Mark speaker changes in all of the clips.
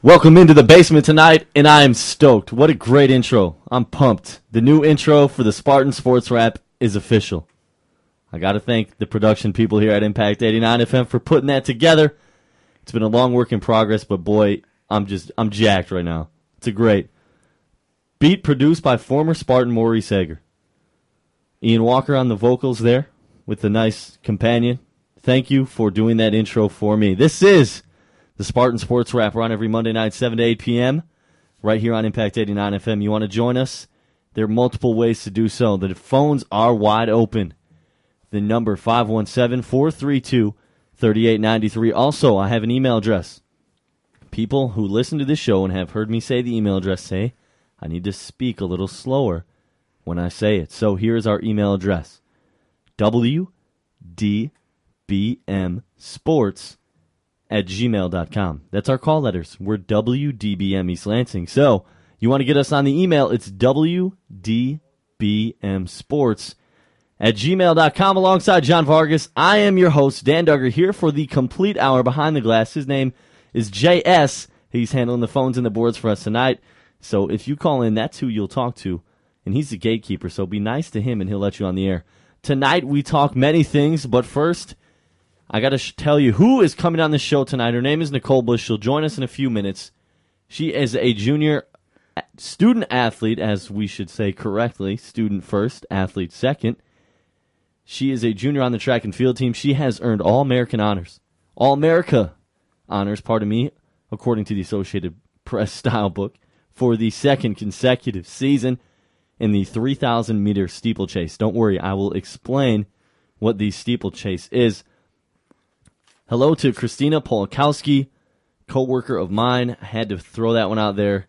Speaker 1: Welcome into the basement tonight, and I am stoked. What a great intro. I'm pumped. The new intro for the Spartan Sports Wrap is official. I got to thank the production people here at Impact 89 FM for putting that together. It's been a long work in progress, but boy, I'm just I'm jacked right now. It's a great beat produced by former Spartan Maurice Hager. Ian Walker on the vocals there with the nice companion. Thank you for doing that intro for me. This is the Spartan Sports Wrap. We're on every Monday night, 7 to 8 p.m. right here on Impact 89 FM. You want to join us? There are multiple ways to do so. The phones are wide open the number 517-432-3893. Also, I have an email address. People who listen to this show and have heard me say the email address say, I need to speak a little slower when I say it. So here's our email address. WDBMsports at gmail.com. That's our call letters. We're WDBM East Lansing. So you want to get us on the email, it's WDBMsports at gmail.com alongside John Vargas. I am your host, Dan Duggar, here for the complete hour behind the glass. His name is JS. He's handling the phones and the boards for us tonight. So if you call in, that's who you'll talk to. And he's the gatekeeper, so be nice to him and he'll let you on the air. Tonight we talk many things, but first, I got to sh- tell you who is coming on the show tonight. Her name is Nicole Bush. She'll join us in a few minutes. She is a junior student athlete, as we should say correctly, student first, athlete second. She is a junior on the track and field team. She has earned All American honors. All America honors, pardon me, according to the Associated Press style book, for the second consecutive season in the 3,000 meter steeplechase. Don't worry, I will explain what the steeplechase is. Hello to Christina Polakowski, co-worker of mine. I had to throw that one out there.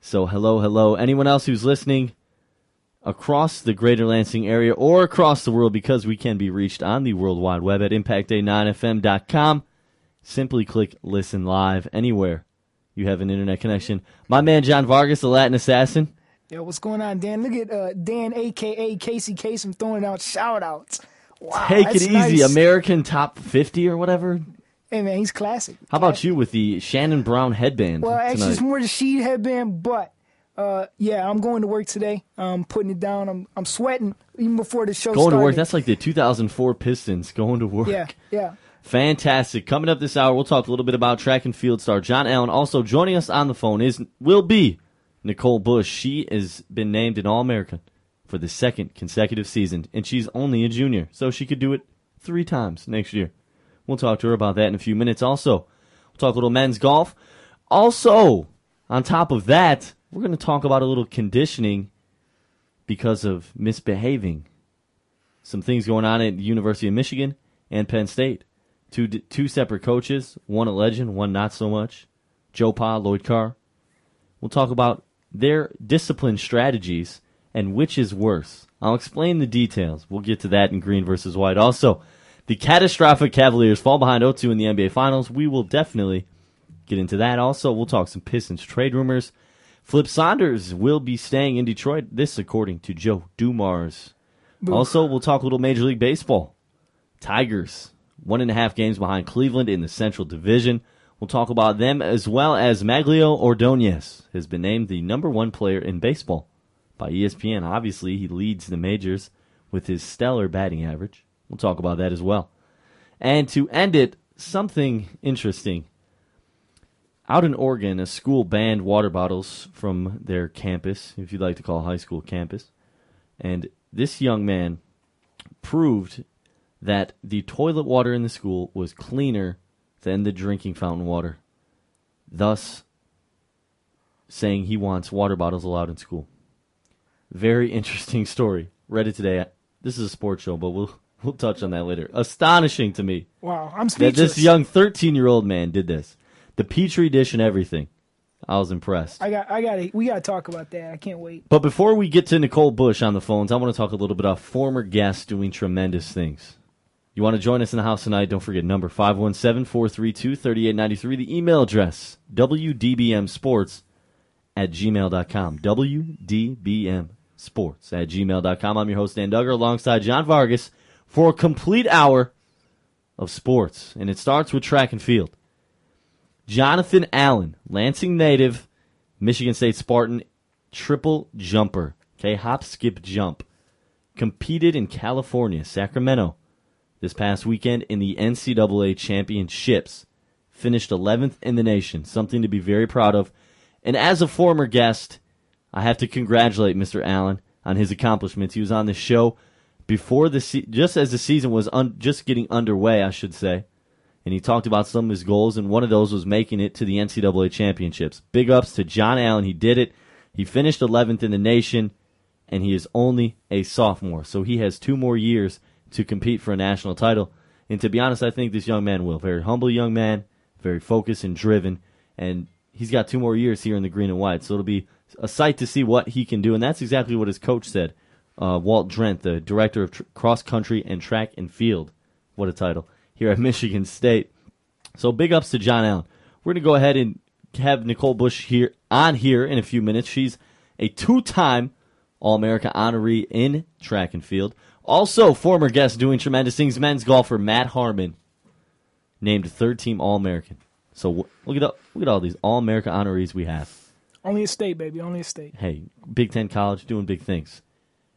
Speaker 1: So hello, hello. Anyone else who's listening, across the greater Lansing area or across the world because we can be reached on the World Wide Web at impact89fm.com. Simply click listen live anywhere you have an internet connection. My man John Vargas, the Latin assassin.
Speaker 2: Yo, what's going on, Dan? Look at uh, Dan, aka Casey Kasem, throwing out shout outs. Wow,
Speaker 1: Take it easy.
Speaker 2: nice.
Speaker 1: American top 50 or whatever.
Speaker 2: Hey, man, he's classic.
Speaker 1: How about you with the Shannon Brown headband?
Speaker 2: Well, actually,
Speaker 1: tonight?
Speaker 2: it's more the Sheed headband, but uh, yeah, I'm going to work today. I'm putting it down. I'm I'm sweating even before the show
Speaker 1: going to work. That's like the 2004 Pistons going to work.
Speaker 2: yeah, yeah.
Speaker 1: Fantastic. Coming up this hour, we'll talk a little bit about track and field star John Allen. Also joining us on the phone is will be Nicole Bush. She has been named an All American for the second consecutive season, and she's only a junior, so she could do it three times next year. We'll talk to her about that in a few minutes. Also, we'll talk a little men's golf. Also, on top of that, we're going to talk about a little conditioning because of misbehaving. Some things going on at the University of Michigan and Penn State. Two two separate coaches, one a legend, one not so much. Joe Pa, Lloyd Carr. We'll talk about their discipline strategies and which is worse. I'll explain the details. We'll get to that in green versus white. Also, the catastrophic Cavaliers fall behind 0-2 in the NBA Finals. We will definitely get into that. Also, we'll talk some Pistons trade rumors. Flip Saunders will be staying in Detroit. This, according to Joe Dumars. Also, we'll talk a little Major League Baseball. Tigers, one and a half games behind Cleveland in the Central Division. We'll talk about them as well as Magglio Ordonez has been named the number one player in baseball by ESPN. Obviously, he leads the majors with his stellar batting average. We'll talk about that as well. And to end it, something interesting. Out in Oregon, a school banned water bottles from their campus, if you'd like to call high school campus. And this young man proved that the toilet water in the school was cleaner than the drinking fountain water, thus saying he wants water bottles allowed in school. Very interesting story. Read it today. This is a sports show, but we'll we'll touch on that later. Astonishing to me
Speaker 2: Wow, I'm speechless.
Speaker 1: that this young 13 year old man did this. The petri dish and everything. I was impressed.
Speaker 2: I got, I got to, we got to talk about that. I can't wait.
Speaker 1: But before we get to Nicole Bush on the phones, I want to talk a little bit about former guests doing tremendous things. You want to join us in the house tonight? Don't forget number 517-432-3893. The email address, wdbmsports at gmail.com. wdbmsports at gmail.com. I'm your host, Dan Duggar, alongside John Vargas for a complete hour of sports. And it starts with track and field. Jonathan Allen, Lansing native, Michigan State Spartan, triple jumper. Okay, hop, skip, jump. Competed in California, Sacramento, this past weekend in the NCAA championships. Finished 11th in the nation, something to be very proud of. And as a former guest, I have to congratulate Mr. Allen on his accomplishments. He was on the show before the se- just as the season was un- just getting underway, I should say. And he talked about some of his goals, and one of those was making it to the NCAA championships. Big ups to John Allen. He did it. He finished 11th in the nation, and he is only a sophomore. So he has two more years to compete for a national title. And to be honest, I think this young man will. Very humble young man, very focused and driven, and he's got two more years here in the green and white. So it'll be a sight to see what he can do. And that's exactly what his coach said. Uh, Walt Drenth, the director of tr- cross country and track and field. What a title here at Michigan State. So big ups to John Allen. We're going to go ahead and have Nicole Bush here on here in a few minutes. She's a two-time All-America honoree in track and field. Also, former guest doing tremendous things, men's golfer Matt Harmon, named third-team All-American. So look at look at all these All-America honorees we have.
Speaker 2: Only a state, baby. Only a state.
Speaker 1: Hey, Big Ten college doing big things.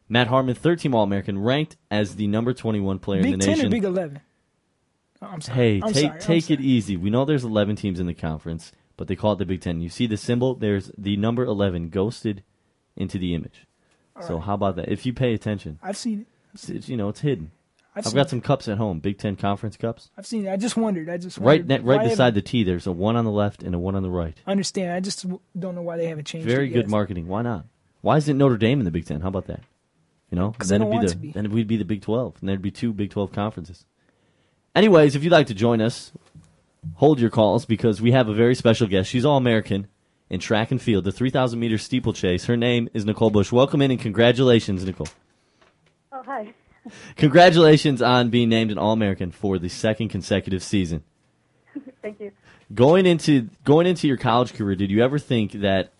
Speaker 1: Matt Harmon, third-team All-American, ranked as the number 21 player
Speaker 2: Big
Speaker 1: in the
Speaker 2: Ten
Speaker 1: nation.
Speaker 2: or Big Eleven? Oh, I'm sorry.
Speaker 1: Hey,
Speaker 2: I'm
Speaker 1: take
Speaker 2: sorry.
Speaker 1: Take it easy. We know there's 11 teams in the conference, but they call it the Big Ten. You see the symbol? There's the number 11 ghosted into the image. so how about that? If you pay attention,
Speaker 2: I've seen it.
Speaker 1: it's, it's, you know it's hidden.
Speaker 2: I've,
Speaker 1: I've got some cups at home, Big Ten conference cups.
Speaker 2: I've seen it. I just wondered. I just
Speaker 1: Right,
Speaker 2: wondered
Speaker 1: ne-
Speaker 2: why
Speaker 1: right beside the T, there's a one on the left and a one on the right.
Speaker 2: I understand. I just don't know why they haven't changed.
Speaker 1: Very good
Speaker 2: yet.
Speaker 1: marketing. Why not? Why isn't Notre Dame in the Big Ten? How about that? You know,
Speaker 2: 'Cause they
Speaker 1: then it'd
Speaker 2: want
Speaker 1: the,
Speaker 2: be.
Speaker 1: then we'd be the Big Twelve, and there'd be two Big Twelve conferences. Anyways, if you'd like to join us, hold your calls because we have a very special guest. She's all American in track and field, the 3,000 meter steeplechase. Her name is Nicole Bush. Welcome in and congratulations, Nicole. Congratulations on being named an All American for the second consecutive season.
Speaker 3: Thank you.
Speaker 1: Going into going into your college career, did you ever think that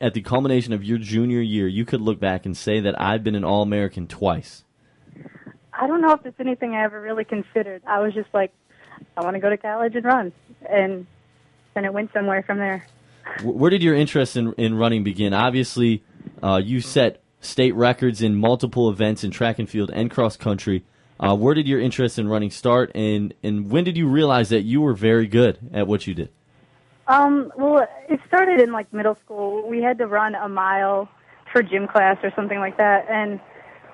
Speaker 1: at the culmination of your junior year, you could look back and say that I've been an All American twice?
Speaker 3: I don't know if it's anything I ever really considered. I was just like, I want to go to college and run, and then it went somewhere from there.
Speaker 1: Where did your interest in, in running begin? Obviously, uh, you set state records in multiple events in track and field and cross country. Uh, where did your interest in running start, and, and when did you realize that you were very good at what you did?
Speaker 3: Um, well, it started in like middle school. We had to run a mile for gym class or something like that, and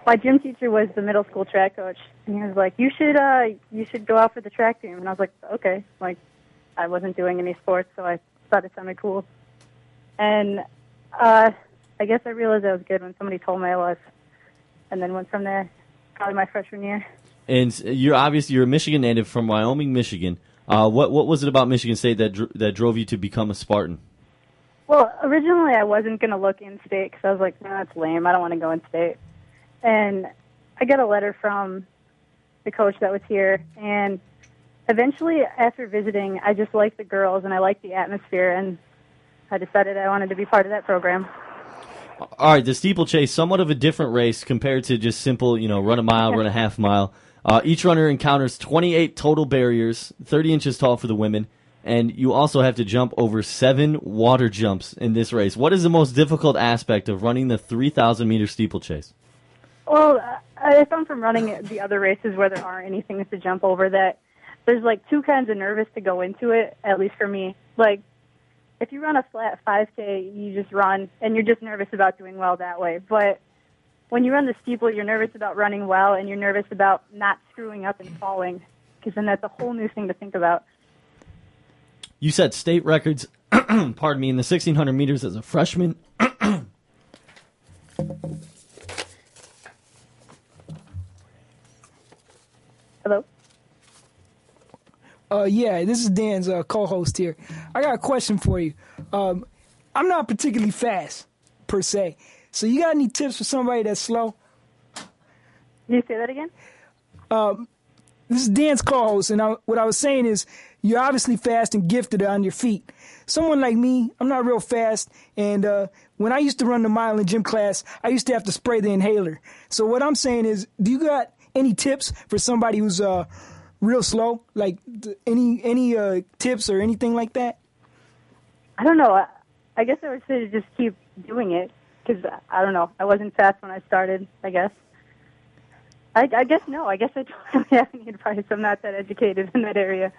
Speaker 3: my gym teacher was the middle school track coach, and he was like, "You should, uh, you should go out for the track team." And I was like, "Okay." Like, I wasn't doing any sports, so I thought it sounded cool. And uh, I guess I realized I was good when somebody told me I was, and then went from there. Probably my freshman year.
Speaker 1: And you're obviously you're a Michigan native from Wyoming, Michigan. Uh, what what was it about Michigan State that dr- that drove you to become a Spartan?
Speaker 3: Well, originally I wasn't going to look in state because I was like, no, that's lame. I don't want to go in state. And I got a letter from the coach that was here, and eventually, after visiting, I just liked the girls and I liked the atmosphere, and I decided I wanted to be part of that program.
Speaker 1: All right, the steeplechase, somewhat of a different race compared to just simple, you know, run a mile, run a half mile. Uh, each runner encounters 28 total barriers, 30 inches tall for the women, and you also have to jump over seven water jumps in this race. What is the most difficult aspect of running the 3,000 meter steeplechase?
Speaker 3: Well, I found from running the other races where there aren't any things to jump over that there's like two kinds of nervous to go into it, at least for me. Like, if you run a flat 5K, you just run and you're just nervous about doing well that way. But when you run the steeple, you're nervous about running well and you're nervous about not screwing up and falling because then that's a whole new thing to think about.
Speaker 1: You set state records, pardon me, in the 1,600 meters as a freshman.
Speaker 3: Hello?
Speaker 2: Uh, yeah, this is Dan's uh, co-host here. I got a question for you. Um, I'm not particularly fast per se. So you got any tips for somebody that's slow?
Speaker 3: Can you say that again?
Speaker 2: Um, This is Dan's co-host, and I, what I was saying is you're obviously fast and gifted on your feet. Someone like me, I'm not real fast, and uh, when I used to run the mile in gym class, I used to have to spray the inhaler. So what I'm saying is, do you got any tips for somebody who's uh, real slow? Like any any uh, tips or anything like that?
Speaker 3: I don't know. I, I guess I would say to just keep doing it because I don't know. I wasn't fast when I started. I guess. I, I guess no. I guess I don't really have any advice. I'm not that educated in that area.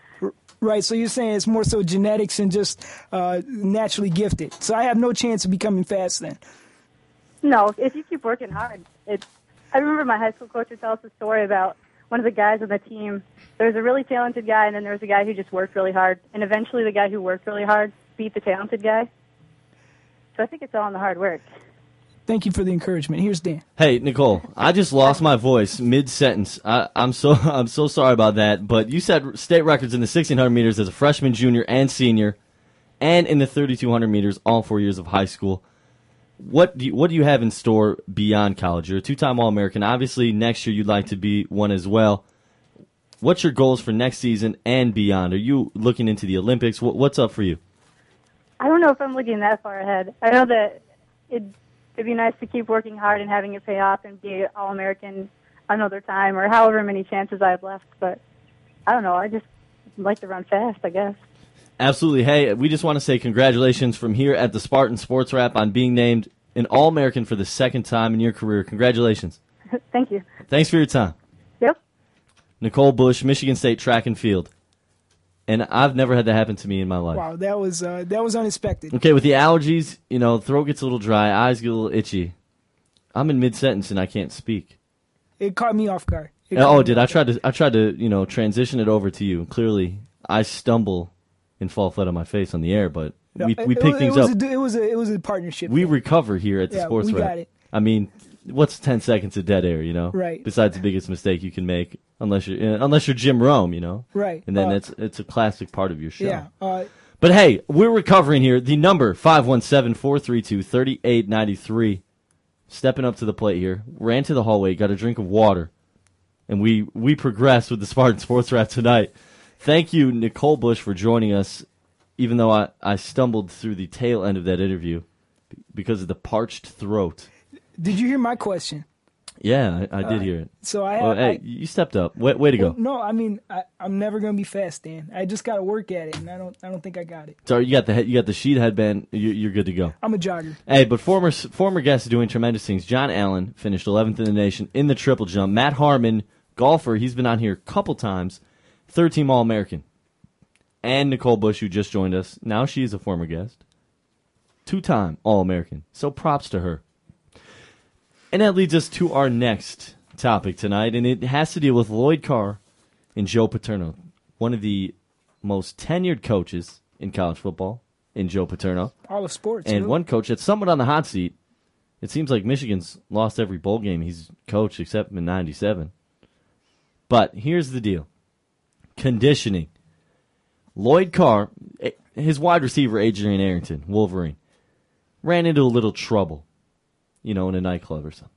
Speaker 2: Right. So you're saying it's more so genetics and just uh, naturally gifted. So I have no chance of becoming fast then.
Speaker 3: No, if you keep working hard, it's. I remember my high school coach would tell us a story about one of the guys on the team. There was a really talented guy, and then there was a guy who just worked really hard. And eventually, the guy who worked really hard beat the talented guy. So I think it's all in the hard work.
Speaker 2: Thank you for the encouragement. Here's Dan.
Speaker 1: Hey Nicole, I just lost my voice mid sentence. I'm so I'm so sorry about that. But you set state records in the 1600 meters as a freshman, junior, and senior, and in the 3200 meters all four years of high school. What do you, what do you have in store beyond college? You're a two time All American. Obviously, next year you'd like to be one as well. What's your goals for next season and beyond? Are you looking into the Olympics? What, what's up for you?
Speaker 3: I don't know if I'm looking that far ahead. I know that it, it'd be nice to keep working hard and having it pay off and be All American another time or however many chances I have left. But I don't know. I just like to run fast, I guess.
Speaker 1: Absolutely. Hey, we just want to say congratulations from here at the Spartan Sports Wrap on being named an All American for the second time in your career. Congratulations.
Speaker 3: Thank you.
Speaker 1: Thanks for your time.
Speaker 3: Yep.
Speaker 1: Nicole Bush, Michigan State track and field. And I've never had that happen to me in my life.
Speaker 2: Wow, that was uh, that was unexpected.
Speaker 1: Okay, with the allergies, you know, throat gets a little dry, eyes get a little itchy. I'm in mid sentence and I can't speak.
Speaker 2: It caught me off guard. It
Speaker 1: Oh, did I tried to I tried to, you know, transition it over to you. Clearly, I stumble and fall flat on my face on the air, but
Speaker 2: No,
Speaker 1: we we pick things
Speaker 2: it
Speaker 1: up.
Speaker 2: A, it was a it was a partnership.
Speaker 1: we
Speaker 2: thing.
Speaker 1: recover here at the
Speaker 2: Yeah,
Speaker 1: sports
Speaker 2: we
Speaker 1: Wrap.
Speaker 2: got it.
Speaker 1: I mean, what's 10 seconds of dead air, you know?
Speaker 2: Right.
Speaker 1: Besides the biggest mistake you can make unless you're uh, unless you're Jim Rome, you know?
Speaker 2: Right.
Speaker 1: And then
Speaker 2: Uh,
Speaker 1: it's it's a classic part of your show.
Speaker 2: yeah. Uh,
Speaker 1: But hey, we're recovering here. The number 517-432-3893. Stepping up to the plate here. Ran to the hallway, got a drink of water. And we we progress with the Spartan Sports Wrap tonight. Thank you, Nicole Bush, for joining us, even though I, I stumbled through the tail end of that interview because of the parched throat.
Speaker 2: did you hear my question?
Speaker 1: Yeah, I, I did hear it.
Speaker 2: So I,
Speaker 1: Well,
Speaker 2: I,
Speaker 1: hey, you stepped up. Way, way to go.
Speaker 2: no, I mean I, I'm never gonna be fast, Dan. I just gotta work at it, and I don't I don't think I got it.
Speaker 1: Sorry, you got the head, you got the Sheed headband. You, you're good to go.
Speaker 2: I'm a jogger.
Speaker 1: Hey, but former former guests doing tremendous things. John Allen finished 11th in the nation in the triple jump. Matt Harmon, golfer, he's been on here a couple times. Third team All American. And Nicole Bush, who just joined us. Now she's a former guest. Two time All American. So props to her. And that leads us to our next topic tonight, and it has to deal with Lloyd Carr and Joe Paterno, one of the most tenured coaches in college football, in Joe Paterno
Speaker 2: All of sports.
Speaker 1: and
Speaker 2: really.
Speaker 1: one coach that's somewhat on the hot seat. It seems like Michigan's lost every bowl game he's coached except in '97. But here's the deal: conditioning. Lloyd Carr, his wide receiver Adrian Arrington, Wolverine, ran into a little trouble, you know, in a nightclub or something.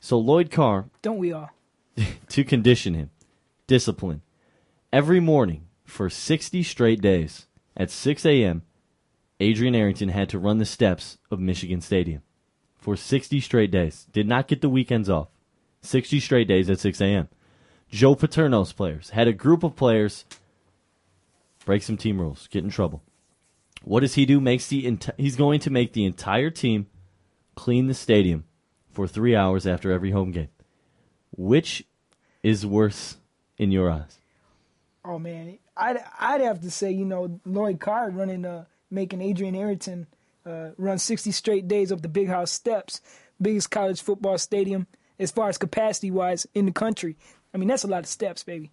Speaker 1: So Lloyd Carr
Speaker 2: Don't we all?
Speaker 1: to condition him, discipline. Every morning for 60 straight days at 6 a.m., Adrian Arrington had to run the steps of Michigan Stadium for 60 straight days. Did not get the weekends off. 60 straight days at 6 a.m. Joe Paterno's players had a group of players break some team rules, get in trouble. What does he do? Makes the enti- he's going to make the entire team clean the stadium for three hours after every home game. Which is worse in your eyes?
Speaker 2: Oh man, I'd I'd have to say you know Lloyd Carr running uh making Adrian Arrington uh, run 60 straight days up the Big House steps, biggest college football stadium as far as capacity wise in the country. I mean that's a lot of steps, baby.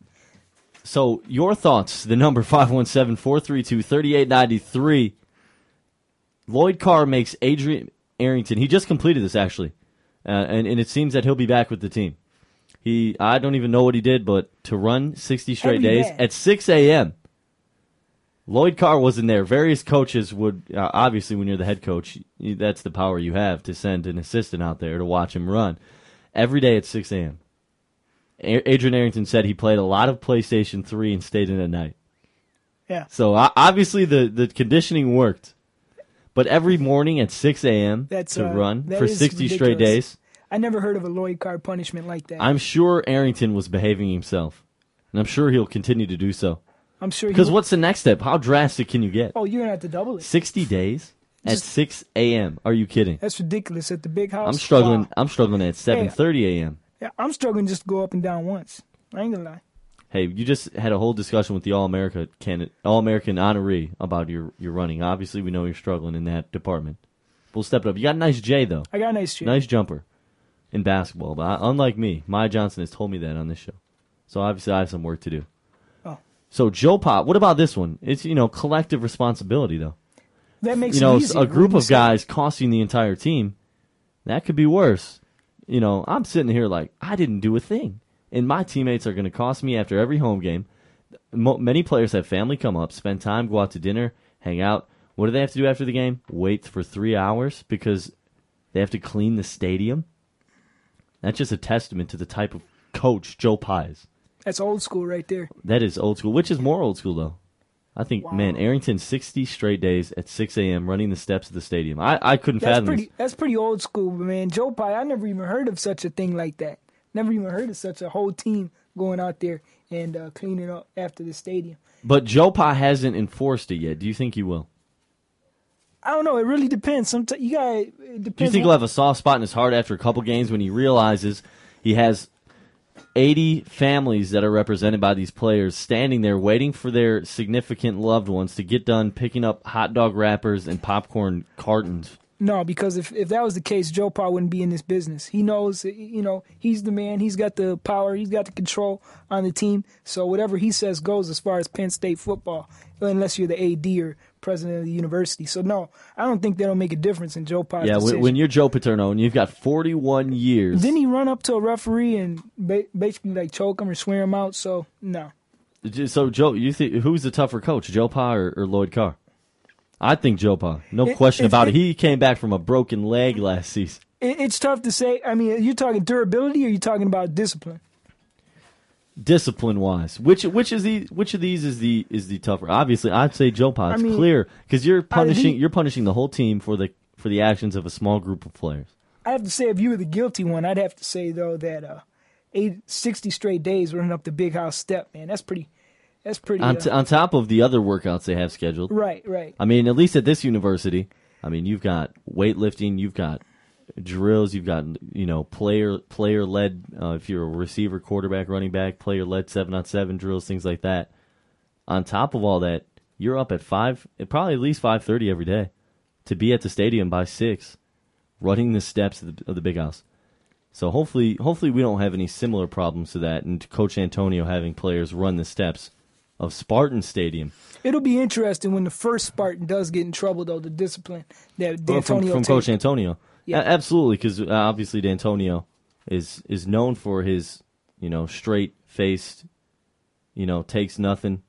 Speaker 1: So, your thoughts, the number 517 432 3893. Lloyd Carr makes Adrian Arrington, he just completed this actually, uh, and, and it seems that he'll be back with the team. He, I don't even know what he did, but to run 60 straight
Speaker 2: Every
Speaker 1: days
Speaker 2: day.
Speaker 1: at 6 a.m., Lloyd Carr wasn't there. Various coaches would uh, obviously, when you're the head coach, that's the power you have to send an assistant out there to watch him run every day at 6 a.m. Adrian Arrington said he played a lot of PlayStation 3 and stayed in at night.
Speaker 2: Yeah.
Speaker 1: So obviously the the conditioning worked, but every morning at 6 a.m.
Speaker 2: That's,
Speaker 1: to
Speaker 2: uh,
Speaker 1: run for
Speaker 2: is
Speaker 1: 60 straight days.
Speaker 2: I never heard of a Lloyd Carr punishment like that.
Speaker 1: I'm sure Arrington was behaving himself, and I'm sure he'll continue to do so.
Speaker 2: I'm sure.
Speaker 1: Because what's the next step? How drastic can you get?
Speaker 2: Oh, you're gonna have to double it.
Speaker 1: 60 days at 6 a.m. Are you kidding?
Speaker 2: That's ridiculous at the big house.
Speaker 1: I'm struggling.
Speaker 2: Wow.
Speaker 1: I'm struggling at 7:30 a.m.
Speaker 2: Yeah, I'm struggling just to go up and down once. I ain't gonna lie.
Speaker 1: Hey, you just had a whole discussion with the All America candidate, All American honoree about your your running. Obviously, we know you're struggling in that department. We'll step it up. You got a nice J though,
Speaker 2: I got a nice shape.
Speaker 1: nice jumper in basketball. But I, unlike me, Maya Johnson has told me that on this show. So obviously, I have some work to do.
Speaker 2: Oh.
Speaker 1: So Joe Pop, what about this one? It's you know collective responsibility though.
Speaker 2: That makes
Speaker 1: you know a group of guys costing the entire team. That could be worse. You know, I'm sitting here like I didn't do a thing, and my teammates are going to cost me after every home game. Mo- many players have family come up, spend time, go out to dinner, hang out. What do they have to do after the game? Wait for three hours because they have to clean the stadium. That's just a testament to the type of coach Joe Pa is.
Speaker 2: That's old school right there.
Speaker 1: That is old school. Which is more old school though? I think, man, Arrington sixty straight days at six a.m. running the steps of the stadium. I, I couldn't
Speaker 2: That's
Speaker 1: fathom.
Speaker 2: pretty.
Speaker 1: this.
Speaker 2: That's pretty old school, man. Joe Pa, I never even heard of such a thing like that. Never even heard of such a whole team going out there and uh, cleaning up after the stadium.
Speaker 1: But Joe Pa hasn't enforced it yet. Do you think he will?
Speaker 2: I don't know. It really depends. Sometimes you got.
Speaker 1: Do you think he'll have a soft spot in his heart after a couple games when he realizes he has 80 families that are represented by these players standing there waiting for their significant loved ones to get done picking up hot dog wrappers and popcorn cartons?
Speaker 2: No, because if, if that was the case, Joe Pa wouldn't be in this business. He knows, you know, he's the man. He's got the power. He's got the control on the team. So whatever he says goes as far as Penn State football, unless you're the AD or president of the university. So no, I don't think that'll make a difference in Joe Pa's
Speaker 1: Yeah,
Speaker 2: decision.
Speaker 1: when, you're Joe Paterno and you've got 41 years.
Speaker 2: Didn't he run up to a referee and ba- basically like choke him or swear him out? So no.
Speaker 1: So Joe, you think who's the tougher coach, Joe Pa or, or Lloyd Carr? I think Joe Pa. No
Speaker 2: It-
Speaker 1: question
Speaker 2: it-
Speaker 1: about it.
Speaker 2: it-
Speaker 1: He came back from a broken leg last season.
Speaker 2: It, it's tough to say. I mean, are you're talking durability or are you talking about discipline?
Speaker 1: Discipline wise which which is the which of these is the is the tougher obviously i'd say joe. It's
Speaker 2: I mean,
Speaker 1: clear because you're punishing
Speaker 2: he-
Speaker 1: you're punishing the whole team for the for the actions of a small group of players
Speaker 2: I have to say, if you were the guilty one, I'd have to say though that uh, eight, 60 straight days running up the big house step, man, that's pretty. That's pretty.
Speaker 1: on,
Speaker 2: uh,
Speaker 1: on top of the other workouts they have scheduled
Speaker 2: right, right.
Speaker 1: i mean at least at this university i mean you've got weightlifting you've got drills you've got you know player player led uh, if you're a receiver quarterback running back player led seven on seven drills things like that on top of all that you're up at five probably at least 5.30 every day to be at the stadium by six running the steps of the, of the big house so hopefully hopefully we don't have any similar problems to that and coach dantonio having players run the steps of spartan stadium
Speaker 2: It'll be interesting when the first Spartan does get in trouble, though. The discipline that
Speaker 1: Well, from, from. Coach Dantonio.
Speaker 2: Yeah.
Speaker 1: Absolutely, because uh, obviously Dantonio is is known for his you know straight faced, you know takes nothing,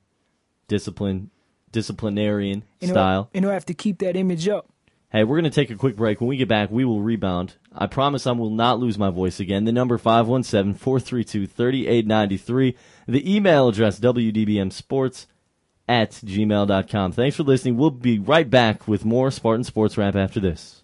Speaker 1: discipline, disciplinarian
Speaker 2: and
Speaker 1: style.
Speaker 2: and he'll have to keep that image up.
Speaker 1: Hey, we're going to take a quick break. When we get back, we will rebound. I promise I will not lose my voice again. The number 517-432-3893. The email address, wdbmsports at gmail.com. Thanks for listening. We'll be right back with more Spartan Sports Wrap after this.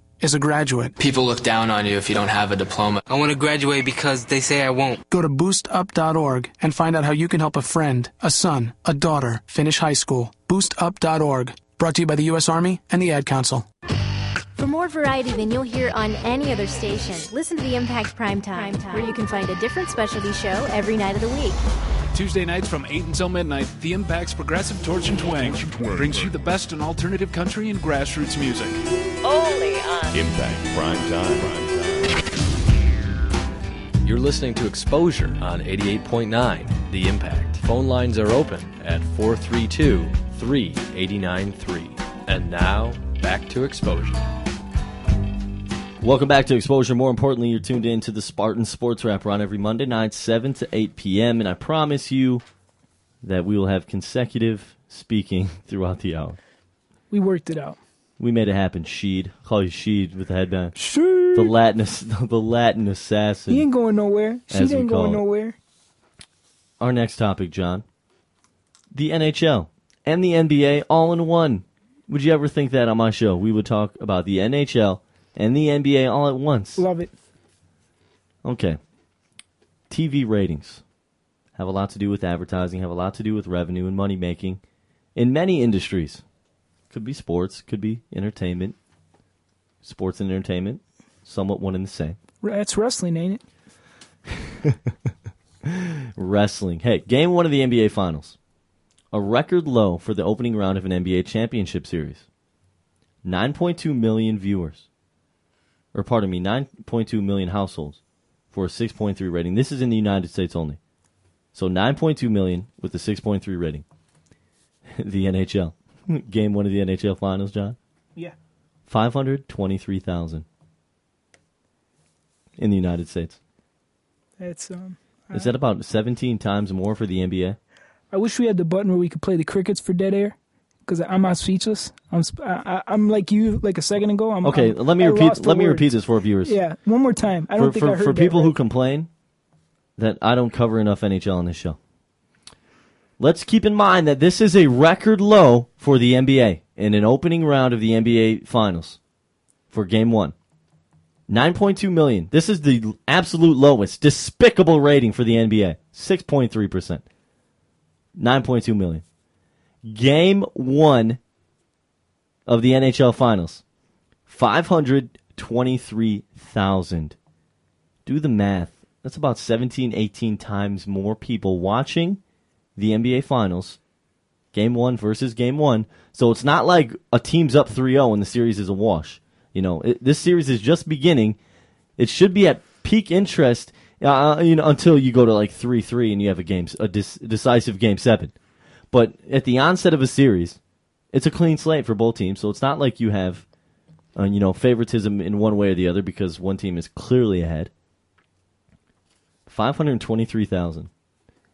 Speaker 4: is a graduate.
Speaker 5: People look down on you if you don't have a diploma. I want to graduate because they say I won't.
Speaker 4: Go to boostup.org and find out how you can help a friend, a son, a daughter finish high school. Boostup.org. Brought to you by the U.S. Army and the Ad Council.
Speaker 6: For more variety than you'll hear on any other station, listen to the Impact Prime Time, where you can find a different specialty show every night of the week.
Speaker 7: Tuesday nights from 8 until midnight, The Impact's Progressive Torch and Twang brings you the best in alternative country and grassroots music.
Speaker 8: Only on Impact Prime Time.
Speaker 9: You're listening to Exposure on 88.9 The Impact. Phone lines are open at 432 3893. And now, back to Exposure.
Speaker 1: Welcome back to Exposure. More importantly, you're tuned in to the Spartan Sports Wrap on every Monday night, 7 to 8 p.m. And I promise you that we will have consecutive speaking throughout the hour.
Speaker 2: We worked it out.
Speaker 1: We made it happen. Sheed. Call you Sheed with the headband. Sheed. The Latin, the Latin assassin.
Speaker 2: He ain't going nowhere. She ain't going
Speaker 1: it.
Speaker 2: nowhere.
Speaker 1: Our next topic, John. The NHL and the NBA all in one. Would you ever think that on my show we would talk about the NHL and the NBA all at once?
Speaker 2: Love it.
Speaker 1: Okay. TV ratings have a lot to do with advertising, have a lot to do with revenue and money making in many industries. Could be sports, could be entertainment. Sports and entertainment, somewhat one and the same.
Speaker 2: That's wrestling, ain't it?
Speaker 1: Wrestling. Hey, game one of the NBA Finals. A record low for the opening round of an NBA championship series. 9.2 million viewers. Or, pardon me, 9.2 million households for a 6.3 rating. This is in the United States only. So 9.2 million with a 6.3 rating. the NHL. Game one of the NHL Finals, John.
Speaker 2: Yeah.
Speaker 1: 523,000 in the United States.
Speaker 2: That's um.
Speaker 1: Is that about 17 times more for the NBA?
Speaker 2: I wish we had the button where we could play the crickets for dead air. Because I'm not speechless. I'm sp- I, I'm like you, like a second ago. I'm,
Speaker 1: Okay,
Speaker 2: I'm-
Speaker 1: let me
Speaker 2: I
Speaker 1: repeat. Let me repeat this for viewers.
Speaker 2: Yeah, one more time. I don't
Speaker 1: for
Speaker 2: think
Speaker 1: for,
Speaker 2: I heard
Speaker 1: for
Speaker 2: that
Speaker 1: people who complain that I don't cover enough NHL on this show. Let's keep in mind that this is a record low for the NBA in an opening round of the NBA Finals for Game One. 9.2 million. This is the absolute lowest, despicable rating for the NBA. 6.3%. 9.2 million. Game 1 of the NHL Finals. 523,000. Do the math. That's about 17, 18 times more people watching the NBA Finals. Game 1 versus Game 1. So it's not like a team's up 3-0 and the series is a wash. You know, it, this series is just beginning. It should be at peak interest uh, you know, until you go to like 3-3 and you have a game a dis- decisive game 7. But at the onset of a series, it's a clean slate for both teams, so it's not like you have, uh, you know, favoritism in one way or the other because one team is clearly ahead. Five hundred twenty-three thousand,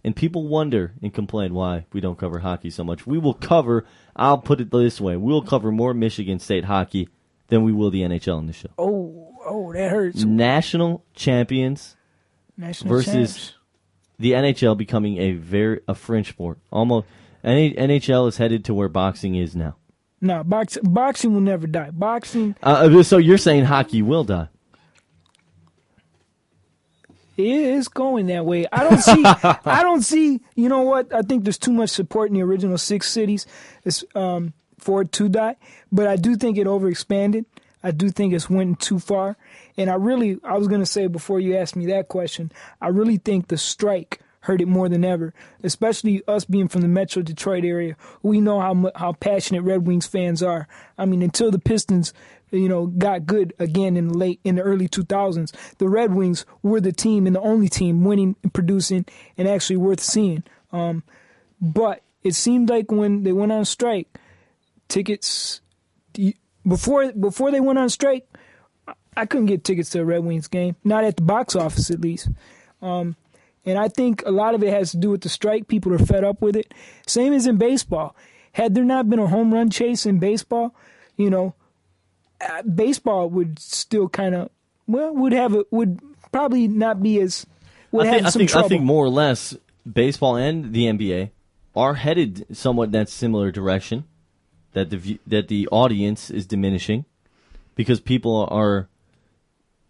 Speaker 1: and people wonder and complain why we don't cover hockey so much. We will cover. I'll put it this way: we'll cover more Michigan State hockey than we will the NHL in the show.
Speaker 2: Oh, oh, that hurts.
Speaker 1: National champions
Speaker 2: National
Speaker 1: versus
Speaker 2: champs.
Speaker 1: the NHL becoming a very a fringe sport. Almost NHL is headed to where boxing is now.
Speaker 2: No, box, boxing will never die. Boxing
Speaker 1: Uh, so you're saying hockey will die?
Speaker 2: is going that way. I don't see. I don't see. You know what? I think there's too much support in the original six cities it's, um, for it to die. But I do think it overexpanded. I do think it's went too far. And I really, I was gonna say before you asked me that question, I really think the strike hurt it more than ever. Especially us being from the Metro Detroit area, we know how how passionate Red Wings fans are. I mean, until the Pistons you know, got good again in the late in the early 2000s. The Red Wings were the team and the only team winning and producing and actually worth seeing. Um, but it seemed like when they went on strike, tickets before before they went on strike, I couldn't get tickets to a Red Wings game, not at the box office at least. Um, and I think a lot of it has to do with the strike. People are fed up with it. Same as in baseball. Had there not been a home run chase in baseball, you know, uh, baseball would still kind of well would have a, would probably not be as would
Speaker 1: I
Speaker 2: have
Speaker 1: think, I
Speaker 2: some
Speaker 1: think,
Speaker 2: trouble.
Speaker 1: I think more or less baseball and the NBA are headed somewhat in that similar direction. That the view- that the audience is diminishing because people are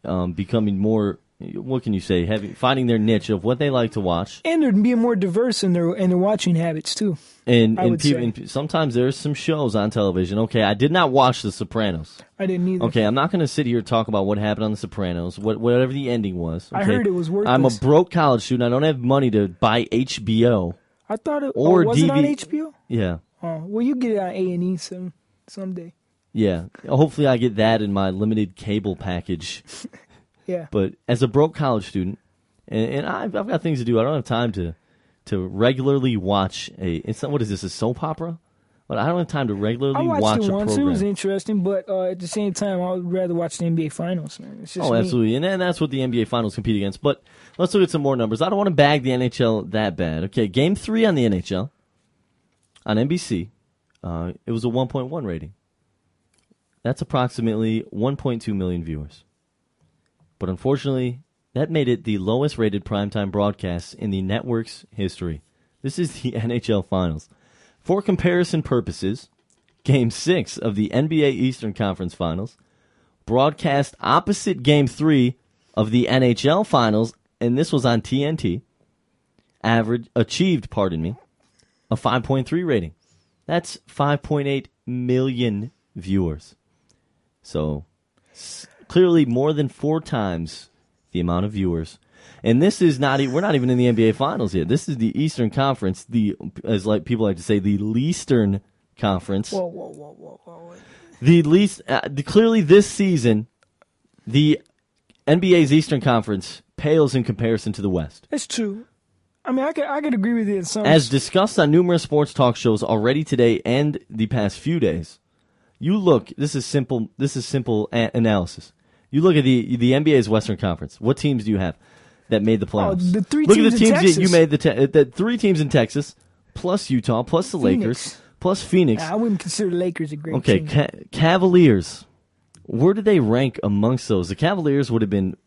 Speaker 1: um, becoming more. What can you say? Having finding their niche of what they like to watch,
Speaker 2: and they're being more diverse in their in their watching habits too.
Speaker 1: and
Speaker 2: I
Speaker 1: and,
Speaker 2: say.
Speaker 1: and sometimes there's some shows on television. Okay, I did not watch The Sopranos.
Speaker 2: I didn't either.
Speaker 1: Okay, I'm not going to sit here and talk about what happened on The Sopranos, what whatever the ending was.
Speaker 2: I
Speaker 1: okay?
Speaker 2: heard it was
Speaker 1: I'm a broke college student. I don't have money to buy HBO.
Speaker 2: I thought it
Speaker 1: Or
Speaker 2: oh, was it on HBO.
Speaker 1: Yeah.
Speaker 2: Oh, well, you get it on A and E some someday.
Speaker 1: Yeah, hopefully I get that in my limited cable package.
Speaker 2: Yeah.
Speaker 1: But as a broke college student, and, and I've, I've got things to do. I don't have time to to regularly watch a. It's not what is this a soap opera? But I don't have time to regularly
Speaker 2: I watched
Speaker 1: watch
Speaker 2: it once. It was interesting, but uh, at the same time, I would rather watch the NBA Finals. Man. It's just
Speaker 1: Oh,
Speaker 2: me.
Speaker 1: absolutely, and, and that's what the NBA Finals compete against. But let's look at some more numbers. I don't want to bag the NHL that bad. Okay, Game Three on the NHL on NBC, uh, it was a 1.1 rating. That's approximately 1.2 million viewers. But unfortunately, that made it the lowest rated primetime broadcast in the network's history. This is the NHL Finals. For comparison purposes, Game 6 of the NBA Eastern Conference Finals broadcast opposite Game 3 of the NHL Finals, and this was on TNT, average achieved, pardon me, a 5.3 rating. That's 5.8 million viewers. So clearly more than four times the amount of viewers. And this is not we're not even in the NBA finals yet. This is the Eastern Conference, the as like people like to say the Leastern Conference.
Speaker 2: Whoa, whoa, whoa, whoa, whoa.
Speaker 1: The least uh, the, clearly this season the NBA's Eastern Conference pales in comparison to the West.
Speaker 2: It's true. I mean, I could I could agree with you in some.
Speaker 1: As discussed on numerous sports talk shows already today and the past few days, you look. This is simple. This is simple analysis. You look at the the NBA's Western Conference. What teams do you have that made the oh, playoffs?
Speaker 2: Oh, the three
Speaker 1: look at the teams that you made. The, te- the three teams in Texas, plus Utah, plus the
Speaker 2: Phoenix.
Speaker 1: Lakers, plus Phoenix.
Speaker 2: I wouldn't consider the Lakers a great
Speaker 1: Okay,
Speaker 2: team.
Speaker 1: Ca- Cavaliers. Where did they rank amongst those? The Cavaliers would have been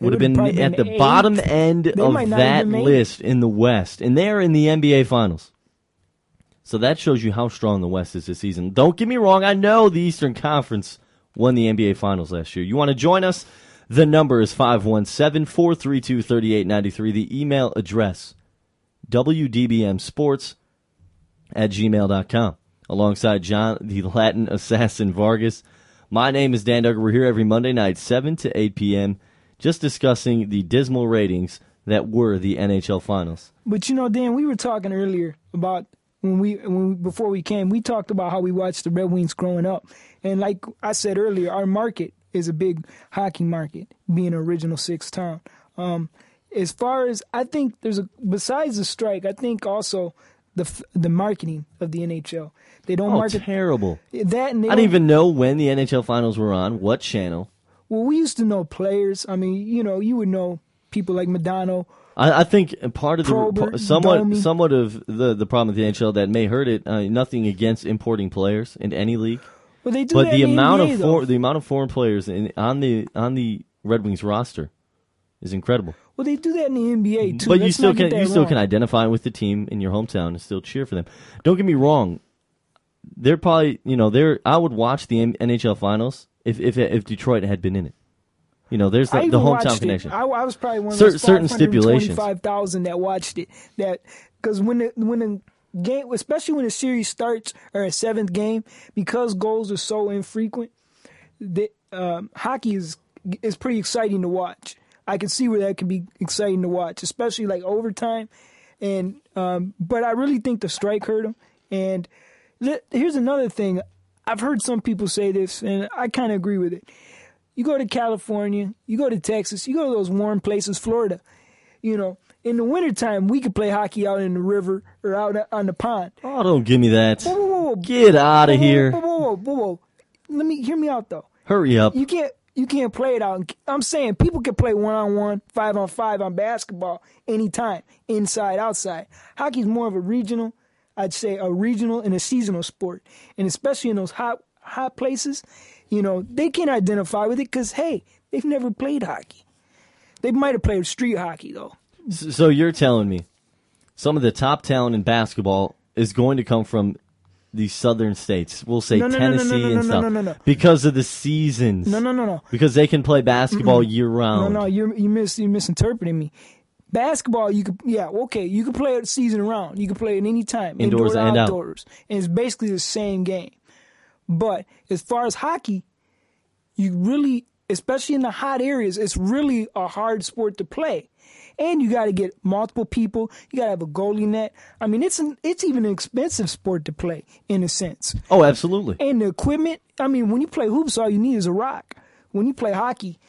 Speaker 1: would have been at
Speaker 2: been
Speaker 1: the
Speaker 2: eighth.
Speaker 1: bottom end
Speaker 2: They
Speaker 1: of that
Speaker 2: even make it.
Speaker 1: list in the West, and they're in the NBA Finals. So that shows you how strong the West is this season. Don't get me wrong; I know the Eastern Conference won the NBA Finals last year. You want to join us? The number is 517-432-3893. The email address wdbmsports at gmail.com. Alongside John, the Latin assassin Vargas. My name is Dan Duggar. We're here every Monday night, 7 to 8 p.m., just discussing the dismal ratings that were the NHL Finals.
Speaker 2: But you know, Dan, we were talking earlier about when we when we, before we came, we talked about how we watched the Red Wings growing up, and like I said earlier, our market is a big hockey market, being an original six town. Um, as far as I think, there's a besides the strike, I think also the the marketing of the NHL. They don't
Speaker 1: Oh,
Speaker 2: market
Speaker 1: terrible.
Speaker 2: that.
Speaker 1: I
Speaker 2: don't-
Speaker 1: didn't even know when the NHL Finals were on, what channel.
Speaker 2: Well, we used to know players. I mean, you know, you would know people like Modano.
Speaker 1: I, I think part of the
Speaker 2: Probert,
Speaker 1: somewhat
Speaker 2: Domi.
Speaker 1: somewhat of the the problem with the NHL that may hurt it. Uh, nothing against importing players in any league,
Speaker 2: Well, they do
Speaker 1: but the amount
Speaker 2: NBA,
Speaker 1: of for, the amount of foreign players in, on the on the Red Wings roster is incredible.
Speaker 2: Well, they do that in the NBA too.
Speaker 1: But you
Speaker 2: Let's
Speaker 1: still can you still
Speaker 2: wrong.
Speaker 1: can identify with the team in your hometown and still cheer for them. Don't get me wrong. They're probably you know they're I would watch the NHL finals if if if Detroit had been in it. You know, there's the, the hometown connection.
Speaker 2: I, I was probably one of
Speaker 1: Cer- certain stipulations.
Speaker 2: Five thousand that watched it. That because when the when the game, especially when the series starts or a seventh game, because goals are so infrequent, the, um, hockey is is pretty exciting to watch. I can see where that could be exciting to watch, especially like overtime. And um, but I really think the strike hurt him. And th- here's another thing. I've heard some people say this, and I kind of agree with it. You go to California, you go to Texas, you go to those warm places, Florida. You know, in the wintertime, we could play hockey out in the river or out on the pond.
Speaker 1: oh, don't give me that.
Speaker 2: Whoa, whoa, whoa.
Speaker 1: Get out of here.
Speaker 2: Whoa, whoa, whoa, whoa, whoa. Let me hear me out though.
Speaker 1: Hurry up.
Speaker 2: You can't you can't play it out. I'm saying people can play one on one, five on five on basketball anytime, inside, outside. Hockey's more of a regional, I'd say a regional and a seasonal sport, and especially in those hot hot places, you know they can't identify with it because hey, they've never played hockey. They might have played street hockey though.
Speaker 1: So you're telling me some of the top talent in basketball is going to come from the southern states. We'll say
Speaker 2: No, no,
Speaker 1: Tennessee
Speaker 2: no,
Speaker 1: and stuff
Speaker 2: no, no, no.
Speaker 1: because of the seasons.
Speaker 2: No, no, no, no.
Speaker 1: Because they can play basketball year round.
Speaker 2: no, no, you're you mis you misinterpreting me. Basketball, you could yeah, okay, you can play it season round. You can play it any time,
Speaker 1: Indoors
Speaker 2: indoor or
Speaker 1: and out.
Speaker 2: outdoors, and it's basically the same game. But as far as hockey, you really, especially in the hot areas, it's really a hard sport to play. and you got to get multiple people. You got to have a goalie net. I mean, it's an it's even an expensive sport to play in a sense.
Speaker 1: Oh, absolutely.
Speaker 2: And the equipment. I mean, when you play hoops, all you need is a rock. When you play hockey,